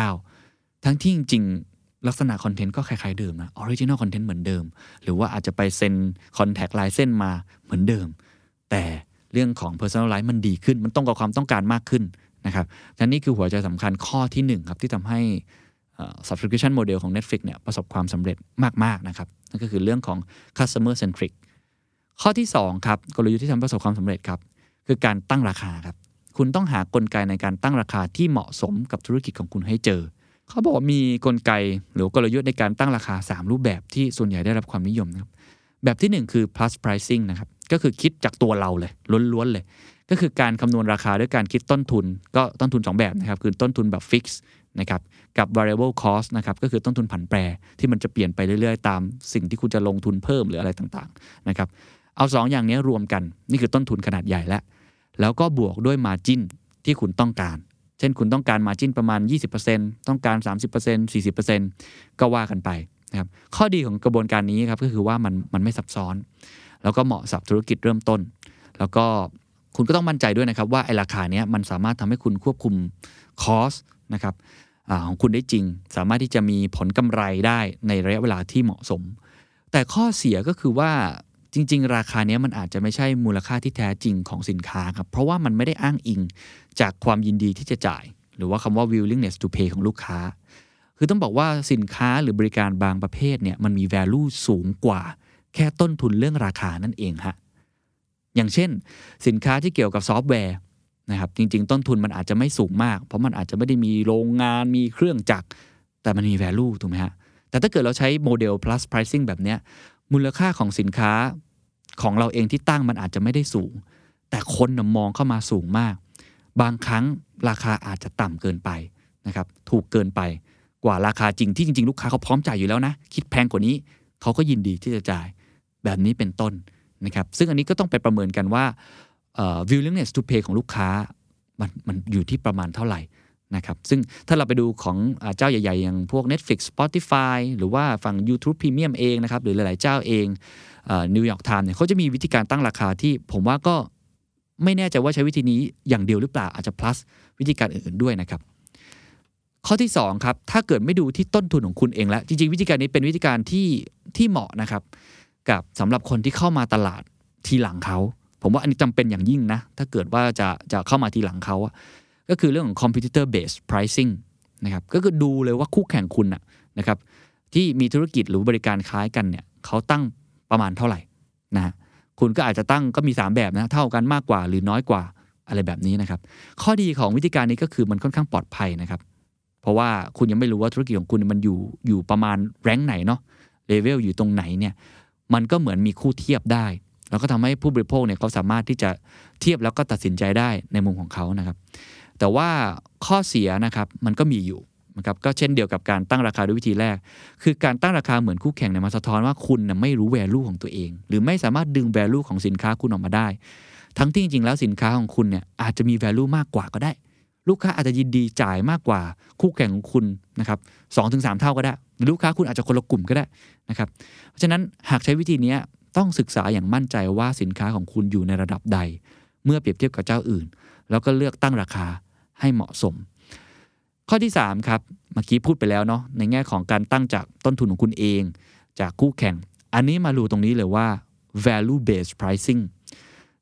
8.09 ทั้งที่จริงๆ ลักษณะคอนเทนต์ก็คล้ายๆเดิมนะ original content เหมือนเดิม หรือว่าอาจจะไปเซ็น contract license มาเหมือนเดิม แต่เรื่องของ personalize มันดีขึ้น มันตรงกับความต้องการมากขึ้นนะครับฉะนั้นนี่คือหัวใจสำคัญข้อที่1ครับที่ทำให้ subscription model ของ Netflix เนี่ยประสบความสำเร็จมาก ๆ นะครับ นั่นก็คือเรื่องของ customer centric ข้อที่ 2 ครับ กลยุทธ์ที่ทำประสบความสำเร็จครับ คือการตั้งราคาครับ คุณต้องหากลไกในการตั้งราคาที่เหมาะสมกับธุรกิจของคุณให้เจอ เขาบอกมีกลไกหรือกลยุทธ์ในการตั้งราคา 3 รูปแบบที่ส่วนใหญ่ได้รับความนิยมนะครับแบบที่ 1 คือ plus pricing นะครับก็คือคิดจากตัวเราเลยล้วนๆเลย ก็คือการคำนวณราคาด้วยการคิดต้นทุน ก็ต้นทุน 2 แบบนะครับ คือต้นทุนแบบ fix นะครับกับ variable cost นะครับก็คือต้นทุนผันแปรที่มันจะเปลี่ยนไปเรื่อยๆ ตามสิ่งที่คุณจะลงทุนเพิ่มหรืออะไรต่างๆนะครับเอา2อย่างนี้รวมกันนี่คือต้นทุนขนาดใหญ่แล้วแล้วก็บวกด้วย margin ที่คุณต้องการ เช่นคุณต้องการ margin ประมาณ 20%ต้องการ 30% 40%ก็ว่ากันไปนะครับข้อดีของกระบวนการนี้ครับก็คือว่ามันมันไม่ซับซ้อน แล้วก็เหมาะสำหรับธุรกิจเริ่มต้น แล้วก็ คุณก็ต้องมั่นใจด้วยนะครับว่าไอ้ราคาเนี้ยมันสามารถทำให้คุณควบคุมคอสนะครับอของคุณได้จริง สามารถที่จะมีผลกำไรได้ในระยะเวลาที่เหมาะสม แต่ข้อเสียก็คือว่าจริง ๆ ราคาเนี้ยมันอาจจะไม่ใช่มูลค่าที่แท้จริงของสินค้าครับเพราะว่ามันไม่ได้อ้างอิงจากความยินดีที่จะจ่าย หรือว่าคำว่า willingness to pay ของลูกค้า คือต้องบอกว่าสินค้าหรือบริการบางประเภทเนี่ยมันมี value สูงกว่า แค่ต้นทุนเรื่องราคานั่นเองฮะ อย่างเช่น สินค้าที่เกี่ยวกับซอฟต์แวร์นะครับจริง ๆ ต้นทุนมันอาจจะไม่สูงมาก เพราะมันอาจจะไม่ได้มีโรงงานมีเครื่องจักรแต่มันมี value ถูกไหมฮะแต่ถ้าเกิดเราใช้โมเดล plus pricing แบบเนี้ยมูลค่าของสินค้าของเราเองที่ตั้งมันอาจจะไม่ได้สูง แต่คนมองเข้ามาสูงมาก บางครั้งราคาอาจจะต่ำเกินไปนะครับถูกเกินไปกว่าราคาจริงที่จริง ๆ ลูกค้าเขาพร้อมจ่ายอยู่แล้วนะ คิดแพงกว่านี้เขาก็ยินดีที่จะจ่ายแบบนี้เป็นต้น นะครับซึ่งอันนี้ก็ต้องไปประเมินกันว่า willingness to pay ของลูกค้ามันมันอยู่ที่ประมาณเท่าไหร่นะครับซึ่งถ้าเราไปดูของเจ้าใหญ่ๆ อย่างพวก Netflix Spotify หรือว่าฝั่ง YouTube Premium เองนะครับหรือหลายๆ เจ้าเอง New York Times เนี่ยเขาจะมีวิธีการตั้งราคาที่ผมว่าก็ไม่แน่ใจว่าใช้วิธีนี้อย่างเดียวหรือเปล่าอาจจะ plus วิธีการอื่นๆด้วยนะครับ ข้อที่2ครับถ้าเกิดไม่ดูที่ต้นทุนของคุณเองแล้ว จริงๆ วิธีการนี้เป็นวิธีการที่ที่เหมาะนะครับ กับสำหรับคนที่เข้ามาตลาดทีหลังเขา ผมว่าอันนี้จำเป็นอย่างยิ่งนะ ถ้าเกิดว่าจะจะเข้ามาทีหลังเขาอะก็คือเรื่องของ competitor based pricing นะครับก็คือดูเลยว่าคู่แข่งคุณนะครับที่มีธุรกิจหรือบริการคล้ายกันเนี่ยเขาตั้งประมาณเท่าไหร่นะฮะคุณก็อาจจะตั้งก็มี 3 แบบนะเท่ากันมากกว่าหรือน้อยกว่าอะไรแบบนี้นะครับ ข้อดีของวิธีการนี้ก็คือมันค่อนข้างปลอดภัยนะครับ เพราะว่าคุณยังไม่รู้ว่าธุรกิจของคุณมันอยู่อยู่ประมาณแรงไหนเนาะเลเวลอยู่ตรงไหนเนี่ย มันก็เหมือนมีคู่เทียบได้ แล้วก็ทำให้ผู้บริโภคเนี่ยเขาสามารถที่จะเทียบแล้วก็ตัดสินใจได้ในมุมของเขานะครับ แต่ว่าข้อเสียนะครับมันก็มีอยู่นะครับก็เช่นเดียวกับการตั้งราคาด้วยวิธีแรก คือการตั้งราคาเหมือนคู่แข่งเนี่ยมาสะท้อนว่าคุณนะไม่รู้แวลูของตัวเอง หรือไม่สามารถดึงแวลูของสินค้าคุณออกมาได้ ทั้งที่จริงๆแล้วสินค้าของคุณเนี่ยอาจจะมีแวลูมากกว่าก็ได้ ลูกค้าอาจจะยินดีจ่ายมากกว่าคู่แข่งของคุณนะครับสองถึงสามเท่าก็ได้ รือลูกค้าคุณอาจจะคนละกลุ่มก็ได้นะครับ เพราะฉะนั้นหากใช้วิธีนี้ต้องศึกษาอย่างมั่นใจว่าสินค้าของคุณอยู่ในระดับใด เมื่อเปรียบเทียบกับเจ้าอื่น แล้วก็เลือกตั้งราคาให้เหมาะสม ข้อที่ 3 ครับ เมื่อกี้พูดไปแล้วเนาะในแง่ของการตั้งจากต้นทุนของคุณเอง จากคู่แข่ง อันนี้มาดูตรงนี้เลยว่า value based pricing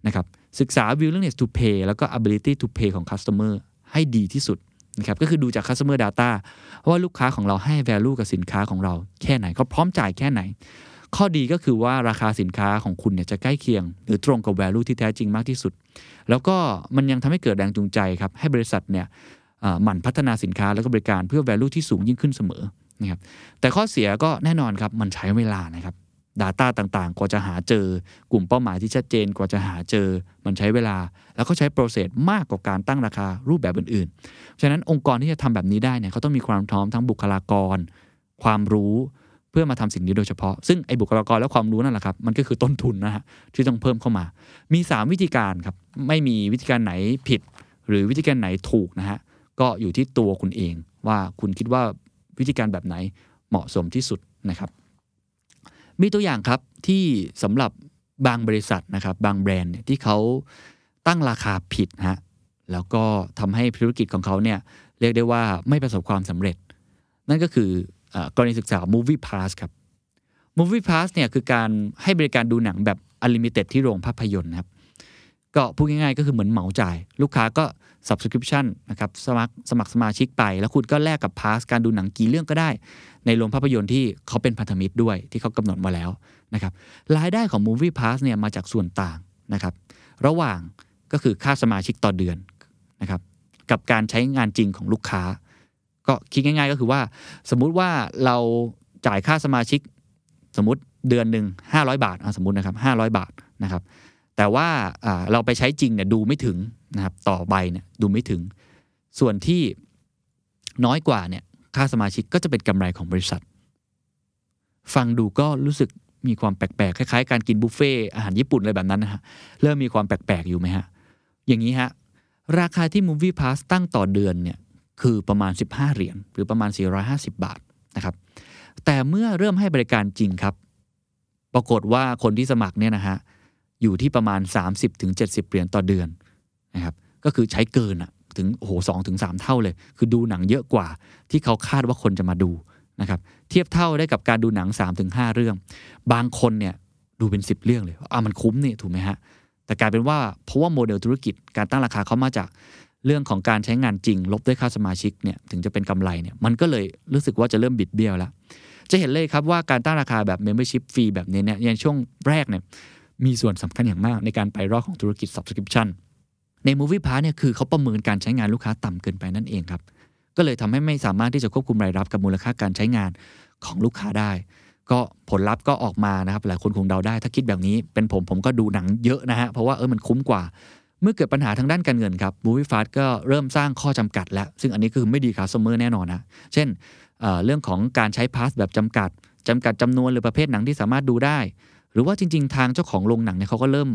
นะครับศึกษา willingness to pay แล้วก็ ability to pay ของ customer ให้ดีที่สุด นะครับก็คือดูจาก customer data ว่าลูกค้าของเราให้ value กับสินค้าของเราแค่ไหนเขาพร้อมจ่ายแค่ไหน ข้อดีก็คือว่าราคาสินค้าของคุณเนี่ยจะใกล้เคียง หรือตรงกับ value ที่แท้จริงมากที่สุด แล้วก็มันยังทำให้เกิดแรงจูงใจครับให้บริษัทเนี่ยหมั่นพัฒนาสินค้าแล้วก็บริการเพื่อ value ที่สูงยิ่งขึ้นเสมอนะครับแต่ข้อเสียก็แน่นอนครับมันใช้เวลานะครับ Data ต่างๆ กว่าจะหาเจอ กลุ่มเป้าหมายที่ชัดเจนกว่าจะหาเจอ มันใช้เวลา แล้วก็ใช้โปรเซสมากกว่าการตั้งราคารูปแบบอื่นๆ ฉะนั้นองค์กรที่จะทำแบบนี้ได้เนี่ยเขาต้องมีความพร้อมทั้งบุคลากร ความรู้เพื่อมาทำสิ่งนี้โดยเฉพาะ ซึ่งไอ้บุคลากรและความรู้นั่นแหละครับ มันก็คือต้นทุนนะฮะที่ต้องเพิ่มเข้ามา มี 3 วิธีการครับ ไม่มีวิธีการไหนผิด หรือวิธีการไหนถูกนะฮะ ก็อยู่ที่ตัวคุณเอง ว่าคุณคิดว่าวิธีการแบบไหนเหมาะสมที่สุดนะครับ มีตัวอย่างครับที่สำหรับบางบริษัทนะครับบางแบรนด์เนี่ยที่เขาตั้งราคาผิดฮะแล้วก็ทำให้ธุรกิจของเขาเนี่ยเรียกได้ว่าไม่ประสบความสำเร็จ นั่นก็คือกรณีศึกษา Movie Pass ครับ Movie Pass เนี่ยคือการให้บริการดูหนังแบบ Unlimited ที่โรงภาพยนตร์นะครับ ก็พูดง่ายๆ ก็คือเหมือนเหมาจ่าย ลูกค้าก็ subscription นะครับสมัครสมัครสมาชิกไป แล้วคุณก็แลกกับพาสการดูหนังกี่เรื่องก็ได้ ในโรงภาพยนตร์ที่เขาเป็นพันธมิตรด้วยที่เขากำหนดมาแล้วนะครับรายได้ของ Movie Pass เนี่ยมาจากส่วนต่างนะครับระหว่างก็คือค่าสมาชิกต่อเดือนนะครับกับการใช้งานจริงของลูกค้า ก็คิดง่าย ๆ ก็คือว่า สมมุติว่าเราจ่ายค่าสมาชิก สมมติเดือนหนึ่ง500 บาทอะสมมตินะครับ500 บาทนะครับ แต่ว่าเราไปใช้จริงเนี่ยดูไม่ถึงนะครับต่อใบเนี่ยดูไม่ถึง ส่วนที่น้อยกว่าเนี่ยค่าสมาชิกก็จะเป็นกำไรของบริษัท ฟังดูก็รู้สึกมีความแปลกๆคล้ายๆ การกินบุฟเฟ่อาหารญี่ปุ่นอะไรแบบนั้นนะฮะเริ่มมีความแปลกๆอยู่ไหมฮะอย่างนี้ฮะราคาที่ Movie Pass ตั้งต่อเดือนเนี่ยคือประมาณ 15 เหรียญหรือประมาณ 450 บาทนะครับแต่เมื่อเริ่มให้บริการจริงครับ ปรากฏว่าคนที่สมัครเนี่ยนะฮะ อยู่ที่ประมาณ 30-70เหรียญต่อเดือนนะครับก็คือใช้เกินอะถึงโอ้โหสองถึงสามเท่าเลย คือดูหนังเยอะกว่าที่เขาคาดว่าคนจะมาดูนะครับเทียบเท่าได้กับการดูหนัง 3-5 เรื่อง บางคนเนี่ยดูเป็น 10 เรื่องเลยอะมันคุ้มนี่ถูกไหมฮะแต่กลายเป็นว่าเพราะว่าโมเดลธุรกิจการตั้งราคาเขามาจากเรื่องของการใช้งานจริง ลบด้วยค่าสมาชิกเนี่ยถึงจะเป็นกำไรเนี่ยมันก็เลยรู้สึกว่าจะเริ่มบิดเบี้ยวแล้วจะเห็นเลยครับว่าการตั้งราคาแบบ Membership ฟรีแบบนี้เนี่ยในช่วงแรกเนี่ย มีส่วนสำคัญอย่างมากในการไปรอดของธุรกิจ Subscription ใน Movie Pass เนี่ยคือเขาประเมินการใช้งานลูกค้าต่ำเกินไปนั่นเองครับ ก็เลยทำให้ไม่สามารถที่จะควบคุมรายรับกับมูลค่าการใช้งานของลูกค้าได้ ก็ผลลัพธ์ก็ออกมานะครับหลายคนคงเดาได้ ถ้าคิดแบบนี้เป็นผมผมก็ดูหนังเยอะนะฮะเพราะว่าเออมันคุ้มกว่า เมื่อเกิดปัญหาทางด้านการเงินครับ Movie Pass ก็เริ่มสร้างข้อจำกัด แล้ว ซึ่งอันนี้คือไม่ดีกับ customer แน่นอนนะเช่นเเรื่องของการใช้ pass แบบจำกัดจำกัดจำนวนหรือประเภทหนังที่สามารถดูได้ หรือว่าจริง ๆ ทางเจ้าของโรงหนังเนี่ยเขาก็เริ่ม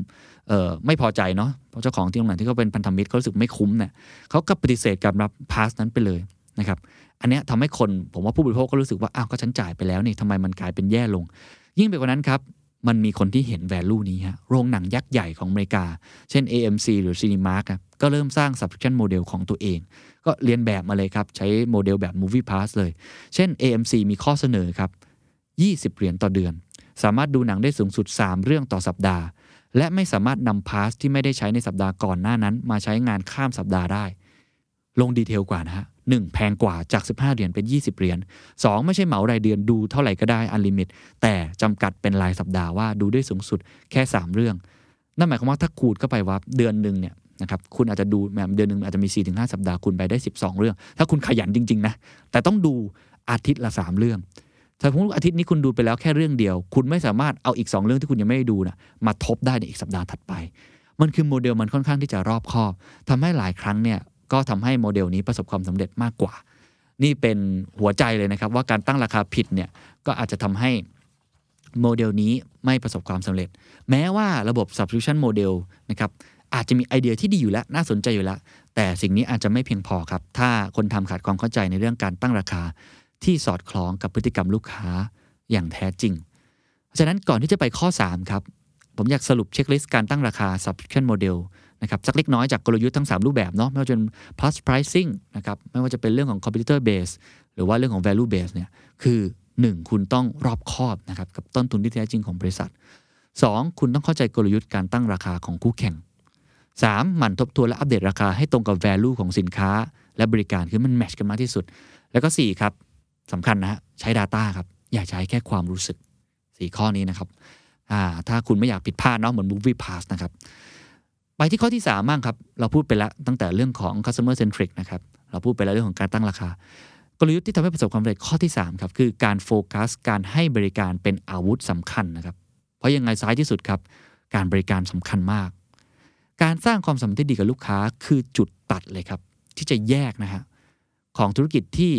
เไม่พอใจเนาะเพราะเจ้าของที่โรงหนังที่เขาเป็นพันธมิตรเขารู้สึกไม่คุ้มเนี่ยเขาก็ปฏิเสธการรับพาสนั้นไปเลยนะครับอันนี้ยทำให้คนผมว่าผู้บริโภคก็รู้สึกว่าอ้าวก็ฉันจ่ายไปแล้วนี่ทำไมมันกลายเป็นแย่ลง ยิ่งไปกว่านั้นครับมันมีคนที่เห็น value นี้ฮะ โรงหนังยักษ์ใหญ่ของอเมริกา เช่น AMC หรือ Cinemark ครับก็เริ่มสร้าง subscription model ของตัวเอง ก็เรียนแบบมาเลยครับ ใช้โมเดลแบบ Movie Pass เลย เช่น AMC มีข้อเสนอครับ 20 เหรียญต่อเดือน สามารถดูหนังได้สูงสุด 3 เรื่องต่อสัปดาห์ และไม่สามารถนำ pass ที่ไม่ได้ใช้ในสัปดาห์ก่อนหน้านั้น มาใช้งานข้ามสัปดาห์ได้ ลง detail กว่านะฮะหนึ่งแพงกว่าจาก 15 เหรียญเป็น 20 เหรียญ 2 ไม่ใช่เหมารายเดือนดูเท่าไหร่ก็ได้ unlimit แต่จำกัดเป็นรายสัปดาห์ว่าดูได้สูงสุดแค่ 3 เรื่อง นั่นหมายความว่าถ้าคูณเข้าไปว่าเดือนหนึ่งเนี่ยนะครับคุณอาจจะดูแบบเดือนหนึ่งอาจจะมี 4-5 สัปดาห์คุณไปได้ 12 เรื่อง ถ้าคุณขยันจริง ๆ นะ แต่ต้องดูอาทิตย์ละ 3 เรื่อง สมมติอาทิตย์นี้คุณดูไปแล้วแค่เรื่องเดียว คุณไม่สามารถเอาอีก 2 เรื่องที่คุณยังไม่ได้ดูนะมาทบได้ในอีกสัปดาห์ถัดไป มันคือโมเดลมันค่อนข้างที่จะรอบคอบทำให้หลายครั้งเนี่ยก็ทำให้โมเดลนี้ประสบความสำเร็จมากกว่า นี่เป็นหัวใจเลยนะครับ ว่าการตั้งราคาผิดเนี่ยก็อาจจะทำให้โมเดลนี้ไม่ประสบความสำเร็จ แม้ว่าระบบ subscription model นะครับอาจจะมีไอเดียที่ดีอยู่แล้วน่าสนใจอยู่แล้ว แต่สิ่งนี้อาจจะไม่เพียงพอครับ ถ้าคนทำขาดความเข้าใจในเรื่องการตั้งราคา ที่สอดคล้องกับพฤติกรรมลูกค้าอย่างแท้จริงเพราะฉะนั้นก่อนที่จะไปข้อ 3 ครับ ผมอยากสรุปเช็คลิสต์การตั้งราคา subscription model นะครับสักเล็กน้อยจากกลยุทธ์ทั้ง 3 รูปแบบเนาะไม่ว่าจะเป็น plus pricing นะครับไม่ว่าจะเป็นเรื่องของ competitor base หรือว่าเรื่องของ value base เนี่ยคือ 1 คุณต้องรอบคอบนะครับกับต้นทุนที่แท้จริงของบริษัท 2 คุณต้องเข้าใจกลยุทธ์การตั้งราคาของคู่แข่ง 3. หมั่นทบทวนและอัปเดตราคาให้ตรงกับ value ของสินค้า และบริการคือมันแมชกันมากที่สุด แล้วก็ 4 ครับ สำคัญนะฮะใช้ Data ครับ อย่าใช้แค่ความรู้สึก 4 ข้อนี้นะครับถ้าคุณไม่อยากผิดพลาดเนาะเหมือน movie pass นะครับ ไปที่ข้อที่3บ้างครับ เราพูดไปแล้วตั้งแต่เรื่องของ customer centric นะครับ เราพูดไปแล้วเรื่องของการตั้งราคา กลยุทธ์ที่ทำให้ประสบความสำเร็จข้อที่3ครับคือการโฟกัสการให้บริการเป็นอาวุธสำคัญนะครับ เพราะยังไงซ้ายที่สุดครับ การบริการสำคัญมาก การสร้างความสัมพันธ์ที่ดีกับลูกค้าคือจุดตัดเลยครับที่จะแยกนะฮะของธุรกิจที่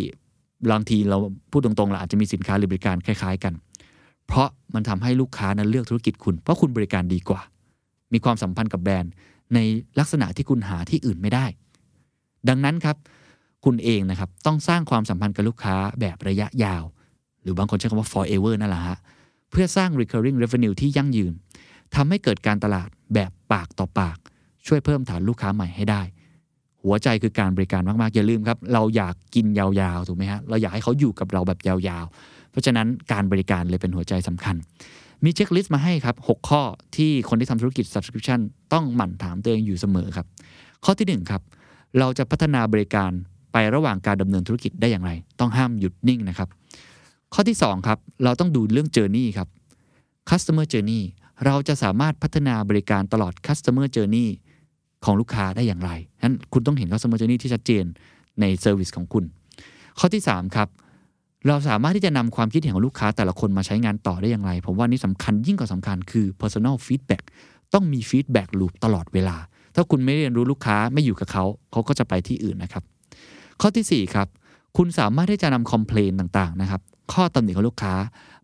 บางทีเราพูดตรงๆเราอาจจะมีสินค้าหรือบริการคล้าย ๆ กัน เพราะมันทำให้ลูกค้านั้นเลือกธุรกิจคุณ เพราะคุณบริการดีกว่า มีความสัมพันธ์กับแบรนด์ ในลักษณะที่คุณหาที่อื่นไม่ได้ ดังนั้นครับคุณเองนะครับต้องสร้างความสัมพันธ์กับลูกค้าแบบระยะยาว หรือบางคนใช้คำว่า forever นั่นแหละฮะเพื่อสร้าง recurring revenue ที่ยั่งยืนทำให้เกิดการตลาดแบบปากต่อปาก ช่วยเพิ่มฐานลูกค้าใหม่ให้ได้ หัวใจคือการบริการมากๆ อย่าลืมครับ เราอยากกินยาวๆ ถูกไหมฮะ เราอยากให้เขาอยู่กับเราแบบยาวๆ เพราะฉะนั้นการบริการเลยเป็นหัวใจสำคัญ มีเช็คลิสต์มาให้ครับ 6 ข้อที่คนที่ทำธุรกิจ subscription ต้องหมั่นถามตัวเองอยู่เสมอครับ ข้อที่1ครับ เราจะพัฒนาบริการไประหว่างการดำเนินธุรกิจได้อย่างไร ต้องห้ามหยุดนิ่งนะครับ ข้อที่2ครับ เราต้องดูเรื่อง journey ครับ customer journey เราจะสามารถพัฒนาบริการตลอด customer journey ของลูกค้าได้อย่างไรนั้นคุณต้องเห็น customer journey ที่ชัดเจนใน service ของคุณ ข้อที่ 3 ครับเราสามารถที่จะนำความคิดเห็นของลูกค้าแต่ละคนมาใช้งานต่อได้อย่างไร ผมว่านี่สำคัญยิ่งกว่าสำคัญคือ personal feedback ต้องมี feedback loop ตลอดเวลา ถ้าคุณไม่เรียนรู้ลูกค้าไม่อยู่กับเขา เขาก็จะไปที่อื่นนะครับ ข้อที่ 4 ครับ คุณสามารถที่จะนำคอมเพลนต่างๆนะครับ ข้อตำหนิของลูกค้า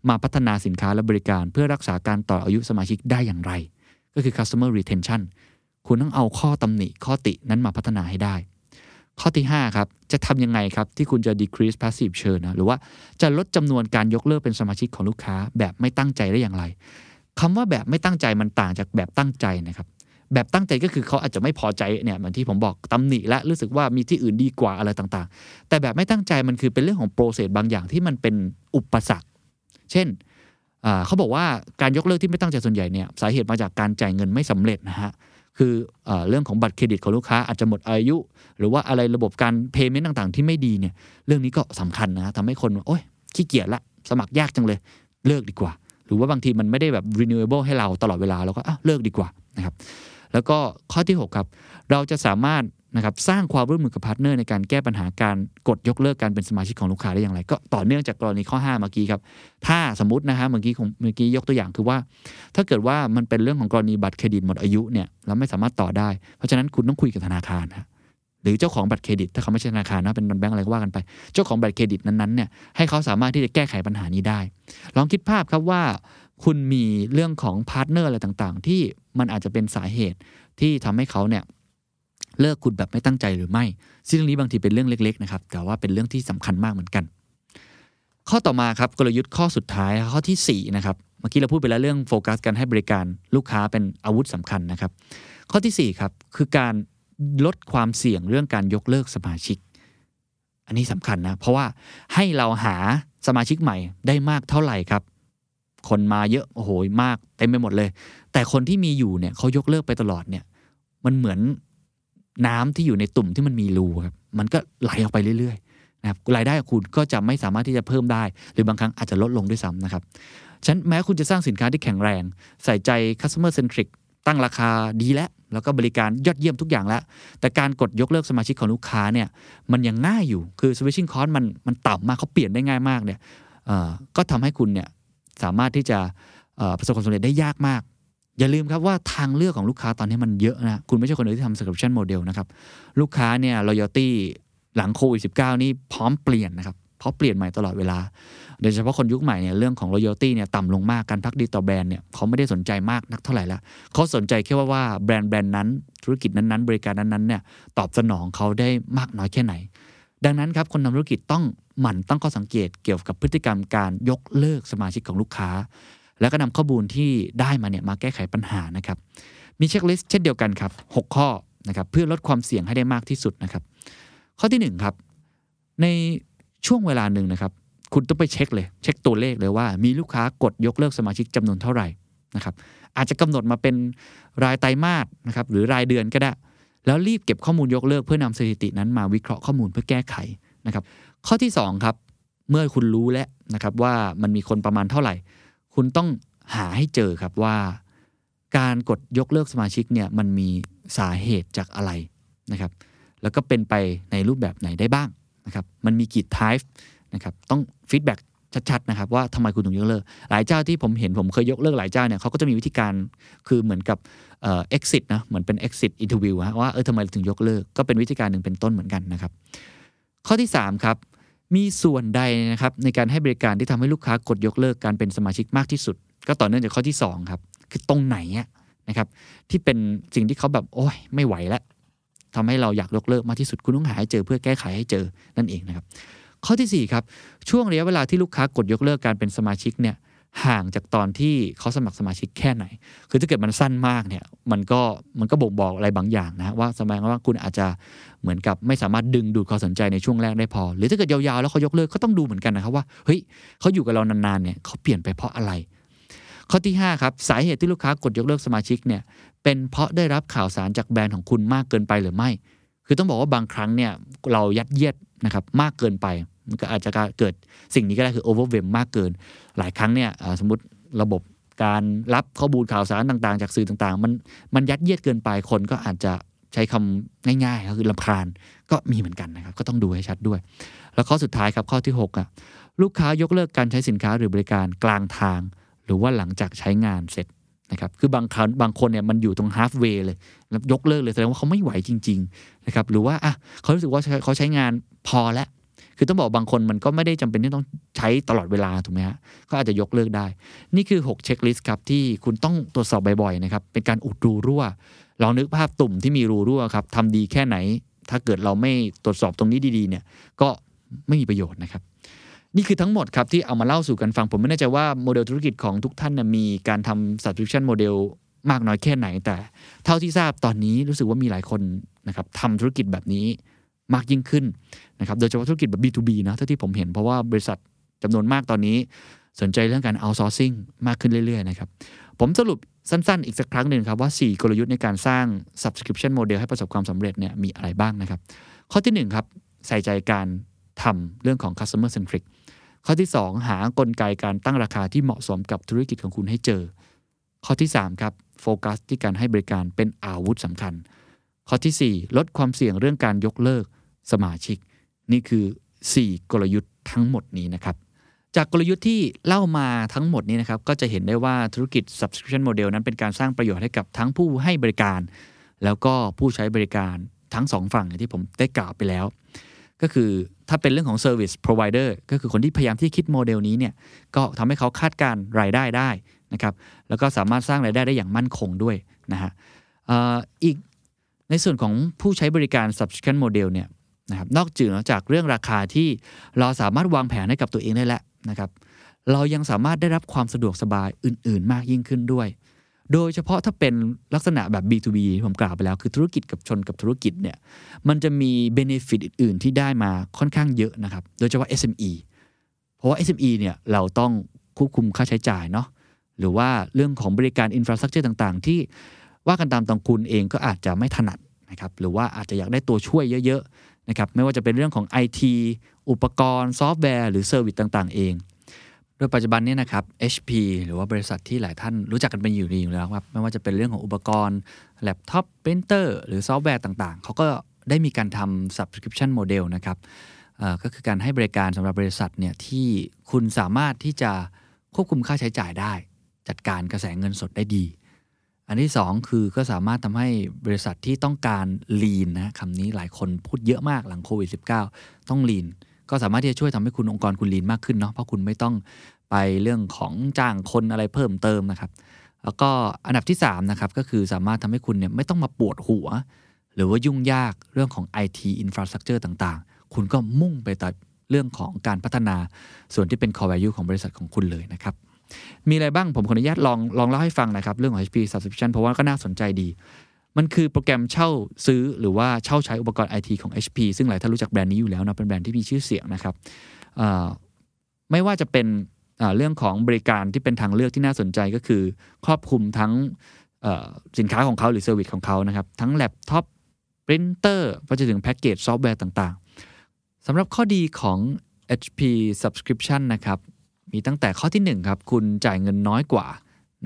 มาพัฒนาสินค้าและบริการ เพื่อรักษาการต่ออายุสมาชิกได้อย่างไร ก็คือ customer retention คุณต้องเอาข้อตำหนิข้อตินั้นมาพัฒนาให้ได้ ข้อที่ 5 ครับ จะทำยังไงครับ ที่คุณจะ decrease passive churn นะหรือว่าจะลดจำนวนการยกเลิกเป็นสมาชิกของลูกค้าแบบไม่ตั้งใจได้อย่างไรคำว่าแบบไม่ตั้งใจมันต่างจากแบบตั้งใจนะครับแบบตั้งใจก็คือเขาอาจจะไม่พอใจเนี่ยเหมือนที่ผมบอกตำหนิและรู้สึกว่ามีที่อื่นดีกว่าอะไรต่างๆ แต่แบบไม่ตั้งใจมันคือเป็นเรื่องของโปรเซสบางอย่างที่มันเป็นอุปสรรค เช่นเขาบอกว่าการยกเลิกที่ไม่ตั้งใจส่วนใหญ่เนี่ยสาเหตุมาจากการจ่ายเงินไม่สำเร็จนะฮะ คือเอเรื่องของบัตรเครดิตของลูกค้าอาจจะหมดอายุ หรือว่าอะไรระบบการเพย์เมนต์ต่างๆ ที่ไม่ดีเนี่ยเรื่องนี้ก็สำคัญนะทำให้คนโอ๊ยขี้เกียจละสมัครยากจังเลยเลิกดีกว่า หรือว่าบางทีมันไม่ได้แบบ renewable ให้เราตลอดเวลาเราก็อะเลิกดีกว่านะครับแล้วก็ข้อที่ 6 ครับ เราจะสามารถ นะครับสร้างความร่วมมือกับพาร์ทเนอร์ในการแก้ปัญหาการกดยกเลิกการเป็นสมาชิกของลูกค้าได้อย่างไร ก็ต่อเนื่องจากกรณีข้อ 5 เมื่อกี้ครับ ถ้าสมมตินะฮะเมื่อกี้ของเมื่อกี้ยกตัวอย่างคือว่า ถ้าเกิดว่ามันเป็นเรื่องของกรณีบัตรเครดิตหมดอายุเนี่ยเราไม่สามารถต่อได้ เพราะฉะนั้นคุณต้องคุยกับธนาคารนะหรือเจ้าของบัตรเครดิต ถ้าเขาไม่ใช่ธนาคารนะเป็นแบงก์อะไรก็ว่ากันไป เจ้าของบัตรเครดิตนั้นๆเนี่ยให้เขาสามารถที่จะแก้ไขปัญหานี้ได้ ลองคิดภาพครับว่า คุณมีเรื่องของพาร์ทเนอร์อะไรต่างๆ ที่มันอาจจะเป็นสาเหตุที่ทำให้เขาเนี่ย เลิกคุณแบบไม่ตั้งใจหรือไม่ ซึ่งเรื่องนี้บางทีเป็นเรื่องเล็กๆนะครับ แต่ว่าเป็นเรื่องที่สำคัญมากเหมือนกัน ข้อต่อมาครับกลยุทธ์ข้อสุดท้ายข้อที่4นะครับเมื่อกี้เราพูดไปแล้วเรื่องโฟกัสการให้บริการลูกค้าเป็นอาวุธสำคัญนะครับ ข้อที่4ครับคือการลดความเสี่ยงเรื่องการยกเลิกสมาชิก อันนี้สำคัญนะเพราะว่าให้เราหาสมาชิกใหม่ได้มากเท่าไหร่ครับคนมาเยอะโอ้โหมากเต็มไปหมดเลย แต่คนที่มีอยู่เนี่ยเขายกเลิกไปตลอดเนี่ย มันเหมือน น้ำที่อยู่ในตุ่มที่มันมีรูครับมันก็ไหลออกไปเรื่อยๆนะครับรายได้ของคุณก็จะไม่สามารถที่จะเพิ่มได้ หรือบางครั้งอาจจะลดลงด้วยซ้ำนะครับฉันแม้คุณจะสร้างสินค้าที่แข็งแรง ใส่ใจ customer centric ตั้งราคาดีแล้ว แล้วก็บริการยอดเยี่ยมทุกอย่างแล้ว แต่การกดยกเลิกสมาชิกของลูกค้าเนี่ยมันยังง่ายอยู่คือ switching cost มันมันต่ำมากเขาเปลี่ยนได้ง่ายมากเนี่ยเออก็ทำให้คุณเนี่ยสามารถที่จะประสบความสำเร็จได้ยากมาก อย่าลืมครับว่าทางเลือกของลูกค้าตอนนี้มันเยอะนะ คุณไม่ใช่คนเดียวที่ทำ subscription model นะครับ ลูกค้าเนี่ย loyalty หลังโควิด -19 นี่พร้อมเปลี่ยนนะครับ เพราะเปลี่ยนใหม่ตลอดเวลา โดยเฉพาะคนยุคใหม่เนี่ยเรื่องของ loyalty เนี่ยต่ำลงมาก การพักดีต่อแบรนด์เนี่ยเขาไม่ได้สนใจมากนักเท่าไหร่ละเขาสนใจแค่ว่าว่าแบรนด์แบรนด์นั้น ธุรกิจนั้นๆ บริการนั้นๆเนี่ยตอบสนองเขาได้มากน้อยแค่ไหน ดังนั้นครับคนทำธุรกิจต้องหมั่นตั้งข้อสังเกตเกี่ยวกับพฤติกรรมการยกเลิกสมาชิกของลูกค้า แล้วก็นำข้อมูลที่ได้มาเนี่ยมาแก้ไขปัญหานะครับ มีเช็คลิสต์เช่นเดียวกันครับ 6 ข้อนะครับเพื่อลดความเสี่ยงให้ได้มากที่สุดนะครับ ข้อที่1ครับในช่วงเวลาหนึ่งนะครับ คุณต้องไปเช็คเลย เช็คตัวเลขเลยว่า มีลูกค้ากดยกเลิกสมาชิกจำนวนเท่าไหร่นะครับ อาจจะกำหนดมาเป็นรายไตรมาสนะครับหรือรายเดือนก็ได้ แล้วรีบเก็บข้อมูลยกเลิกเพื่อนำสถิตินั้นมาวิเคราะห์ข้อมูลเพื่อแก้ไขนะครับ ข้อที่2ครับเมื่อคุณรู้แล้วนะครับว่ามันมีคนประมาณเท่าไหร่ คุณต้องหาให้เจอครับว่า การกดยกเลิกสมาชิกเนี่ยมันมีสาเหตุจากอะไรนะครับ แล้วก็เป็นไปในรูปแบบไหนได้บ้างนะครับ มันมีกี่ type นะครับต้อง feedback ชัดๆนะครับว่าทำไมคุณถึงยกเลิก หลายเจ้าที่ผมเห็นผมเคยยกเลิกหลายเจ้าเนี่ยเขาก็จะมีวิธีการคือเหมือนกับเอ่อ exit นะเหมือนเป็น exit interview ฮะว่าเออทำไมถึงยกเลิก ก็เป็นวิธีการหนึ่งเป็นต้นเหมือนกันนะครับ ข้อที่ 3 ครับ มีส่วนใดนะครับในการให้บริการที่ทำให้ลูกค้ากดยกเลิกการเป็นสมาชิกมากที่สุด ก็ต่อเนื่องจากข้อที่2ครับคือตรงไหนนะครับที่เป็นสิ่งที่เขาแบบโอ้ยไม่ไหวแล้วทำให้เราอยากยกเลิกมากที่สุดคุณต้องหาให้เจอเพื่อแก้ไขให้เจอนั่นเองนะครับข้อทีสี่4ครับช่วงระยะเวลาที่ลูกค้ากดยกเลิกการเป็นสมาชิกเนี่ย ห่างจากตอนที่เขาสมัครสมาชิกแค่ไหน คือถ้าเกิดมันสั้นมากเนี่ย มันก็มันก็บ่งบอกอะไรบางอย่างนะว่าแสดงว่าคุณอาจจะเหมือนกับไม่สามารถดึงดูดความสนใจในช่วงแรกได้พอ หรือถ้าเกิดยาวๆแล้วเขายกเลิกก็ต้องดูเหมือนกันนะครับว่าเฮ้ยเขาอยู่กับเรานานๆเนี่ยเขาเปลี่ยนไปเพราะอะไร ข้อที่5ครับสาเหตุที่ลูกค้ากดยกเลิกสมาชิกเนี่ยเป็นเพราะได้รับข่าวสารจากแบรนด์ของคุณมากเกินไปหรือไม่ คือต้องบอกว่าบางครั้งเนี่ยเรายัดเยียดนะครับมากเกินไป ก็อาจจะเกิดสิ่งนี้ก็ได้คือ overwhelm มมากเกิน หลายครั้งเนี่ยสมมติระบบการรับข้อมูลข่าวสารต่างๆ จากสื่อต่างๆ มันมันยัดเยียดเกินไปคนก็อาจจะใช้คำง่ายๆก็คือลำคาญก็มีเหมือนกันนะครับ ก็ต้องดูให้ชัดด้วย แล้วข้อสุดท้ายครับข้อที่6อะลูกค้ายกเลิกการใช้สินค้าหรือบริการกลางทาง หรือว่าหลังจากใช้งานเสร็จนะครับคือบางครั้งบางคนเนี่ยมันอยู่ตรง halfway เลยแล้วยกเลิกเลยแสดงว่าเขาไม่ไหวจริง ๆ นะครับ หรือว่าอะเขารู้สึกว่าเขาใช้งานพอแล้ว คือต้องบอกบางคนมันก็ไม่ได้จำเป็นที่ต้องใช้ตลอดเวลาถูกไหมฮะก็อาจจะยกเลิกได้ นี่คือ 6 checklist ครับที่คุณต้องตรวจสอบบ่อยๆนะครับเป็นการอุดรูรั่วลองนึกภาพตุ่มที่มีรูรั่วครับทำดีแค่ไหน ถ้าเกิดเราไม่ตรวจสอบตรงนี้ดีๆเนี่ยก็ไม่มีประโยชน์นะครับนี่คือทั้งหมดครับที่เอามาเล่าสู่กันฟัง ผมไม่แน่ใจว่าโมเดลธุรกิจของทุกท่านนะมีการทำ subscription model มากน้อยแค่ไหนแต่ เท่าที่ทราบตอนนี้รู้สึกว่ามีหลายคนนะครับทำธุรกิจแบบนี้ มากยิ่งขึ้นนะครับโดยเฉพาะธุรกิจแบบ B2B นะเท่าที่ผมเห็นเพราะว่าบริษัทจำนวนมากตอนนี้สนใจเรื่องการ outsourcing มากขึ้นเรื่อยๆนะครับ ผมสรุปสั้นๆ อีกสักครั้งหนึ่งครับว่า 4 กลยุทธ์ในการสร้าง subscription model ให้ประสบความสำเร็จเนี่ยมีอะไรบ้างนะครับ ข้อที่ 1 ครับ ใส่ใจการทำเรื่องของ customer centric ข้อที่ 2 หากลไกการตั้งราคาที่เหมาะสมกับธุรกิจของคุณให้เจอ ข้อที่ 3 ครับโฟกัสที่การให้บริการเป็นอาวุธสำคัญ ข้อที่ 4 ลดความเสี่ยงเรื่องการยกเลิกสมาชิก นี่คือ 4 กลยุทธ์ทั้งหมดนี้นะครับจากกลยุทธ์ที่เล่ามาทั้งหมดนี้นะครับก็จะเห็นได้ว่าธุรกิจ subscription model นั้นเป็นการสร้างประโยชน์ให้กับทั้งผู้ให้บริการ แล้วก็ผู้ใช้บริการทั้งสองฝั่งที่ผมได้กล่าวไปแล้ว ก็คือถ้าเป็นเรื่องของ service provider ก็คือคนที่พยายามที่คิดโมเดลนี้เนี่ยก็ทำให้เขาคาดการรายได้ได้นะครับแล้วก็สามารถสร้างรายได้ได้อย่างมั่นคงด้วยนะฮะอีก ในส่วนของผู้ใช้บริการ subscription model เนี่ยนะครับนอกจากเรื่องราคาที่เราสามารถวางแผนให้กับตัวเองได้แล้วนะครับ เรายังสามารถได้รับความสะดวกสบายอื่น ๆ มากยิ่งขึ้นด้วย โดยเฉพาะถ้าเป็นลักษณะแบบ B2B ที่ผมกล่าวไปแล้ว คือธุรกิจกับชนกับธุรกิจเนี่ยมันจะมีเบเนฟิตอื่น ๆ ที่ได้มาค่อนข้างเยอะนะครับ โดยเฉพาะ SME เพราะว่า SME เนี่ยเราต้องควบคุมค่าใช้จ่ายเนาะหรือว่าเรื่องของบริการอินฟราสตรักเจอร์ต่าง ๆ ที่ ว่ากันตามตรงคุณเองก็อาจจะไม่ถนัดนะครับหรือว่าอาจจะอยากได้ตัวช่วยเยอะๆนะครับไม่ว่าจะเป็นเรื่องของ IT อุปกรณ์ซอฟต์แวร์หรือ service ต่างๆ เองโดยปัจจุบันนี้นะครับ HP หรือว่าบริษัทที่หลายท่านรู้จักกันเป็นอย่างดีอยู่แล้วครับไม่ว่าจะเป็นเรื่องของอุปกรณ์แล็ปท็อปปรินเตอร์หรือซอฟต์แวร์ต่างๆ เขาก็ได้มีการทำ subscription model นะครับก็คือการให้บริการสำหรับบริษัทเนี่ยที่คุณสามารถที่จะควบคุมค่าใช้จ่ายได้ จัดการกระแสเงินสดได้ดี อันที่ 2 คือก็สามารถทำให้บริษัทที่ต้องการ lean นะคำนี้หลายคนพูดเยอะมากหลังโควิด -19 ต้อง lean ก็สามารถที่จะช่วยทำให้คุณองค์กรคุณ lean มากขึ้นเนาะเพราะคุณไม่ต้องไปเรื่องของจ้างคนอะไรเพิ่มเติมนะครับ แล้วก็อันดับที่3นะครับก็คือสามารถทำให้คุณเนี่ยไม่ต้องมาปวดหัว หรือว่ายุ่งยากเรื่องของ IT infrastructure ต่างๆ คุณก็มุ่งไปแต่เรื่องของการพัฒนาส่วนที่เป็น core value ของบริษัทของคุณเลยนะครับ มีอะไรบ้างผมขออนุญาตลองลองเล่าให้ฟังนะครับ เรื่องของ HP subscription เพราะว่าก็น่าสนใจดี มันคือโปรแกรมเช่าซื้อหรือว่าเช่าใช้อุปกรณ์ไอทีของ HP ซึ่งหลายท่านรู้จักแบรนด์นี้อยู่แล้วนะเป็นแบรนด์ที่มีชื่อเสียงนะครับไม่ว่าจะเป็นเรื่องของบริการที่เป็นทางเลือกที่น่าสนใจก็คือ ครอบคลุมทั้งสินค้าของเขาหรือ service ของเขานะครับ ทั้งแล็ปท็อปปรินเตอร์ไปจนถึงแพ็กเกจซอฟต์แวร์ต่างๆสำหรับข้อดีของ HP subscription นะครับ มีตั้งแต่ข้อที่1ครับคุณจ่ายเงินน้อยกว่า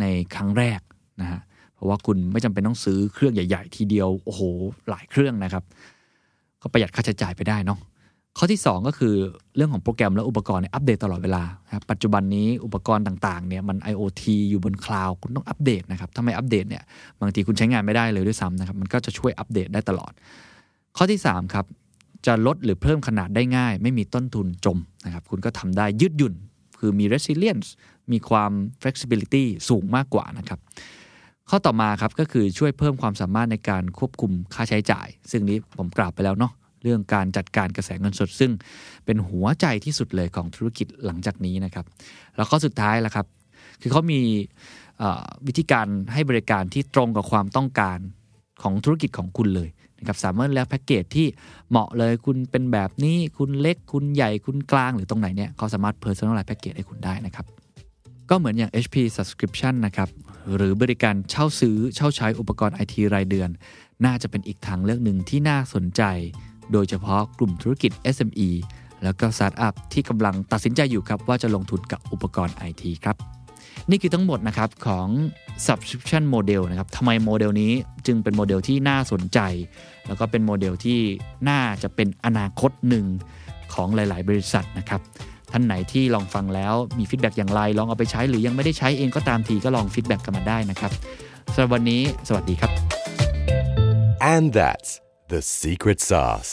ในครั้งแรกนะฮะเพราะว่าคุณไม่จำเป็นต้องซื้อเครื่องใหญ่ ๆ ทีเดียวโอ้โหหลายเครื่องนะครับ ก็ประหยัดค่าใช้จ่ายไปได้เนาะข้อที่ 2 ก็คือเรื่องของโปรแกรมและอุปกรณ์อัปเดตตลอดเวลาครับปัจจุบันนี้อุปกรณ์ต่างๆเนี่ยมัน IoT อยู่บนคลาวด์คุณต้องอัปเดตนะครับถ้าไม่อัปเดตเนี่ยบางทีคุณใช้งานไม่ได้เลยด้วยซ้ำนะครับมันก็จะช่วยอัปเดตได้ตลอด ข้อที่3ครับจะลดหรือเพิ่มขนาดได้ง่าย ไม่มีต้นทุนจมนะครับคุณก็ทำได้ยืดหยุ่น คือมี resilience มีความ flexibility สูงมากกว่านะครับ ข้อต่อมาครับก็คือช่วยเพิ่มความสามารถในการควบคุมค่าใช้จ่าย ซึ่งนี้ผมกล่าวไปแล้วเนาะเรื่องการจัดการกระแสเงินสด ซึ่งเป็นหัวใจที่สุดเลยของธุรกิจหลังจากนี้นะครับ แล้วข้อสุดท้ายละครับ คือเขามีวิธีการให้บริการที่ตรงกับความต้องการ ของธุรกิจของคุณเลยนะครับสามารถแล้วแพ็กเกจที่เหมาะเลยคุณเป็นแบบนี้คุณเล็กคุณใหญ่คุณกลางหรือตรงไหนเนี่ยเขาสามารถ personalize แพ็กเกจให้คุณได้นะครับ ก็เหมือนอย่าง HP subscription นะครับหรือบริการเช่าซื้อเช่าใช้อุปกรณ์ไอทีรายเดือน น่าจะเป็นอีกทางเลือกหนึ่งที่น่าสนใจ โดยเฉพาะกลุ่มธุรกิจ SME แล้วก็สตาร์ทอัพที่กำลังตัดสินใจอยู่ครับว่าจะลงทุนกับอุปกรณ์ไอทีครับ นี่คือทั้งหมดนะครับของ subscription model นะครับทำไมโมเดลนี้จึงเป็นโมเดลที่น่าสนใจ แล้วก็เป็นโมเดลที่น่าจะเป็นอนาคตหนึ่งของหลาย ๆ บริษัทนะครับท่านไหนที่ลองฟังแล้วมี feedback อย่างไร ลองเอาไปใช้หรือยังไม่ได้ใช้เองก็ตามทีก็ลอง feedback กันมาได้นะครับสำหรับวันนี้ สวัสดีครับ And that's the secret sauce.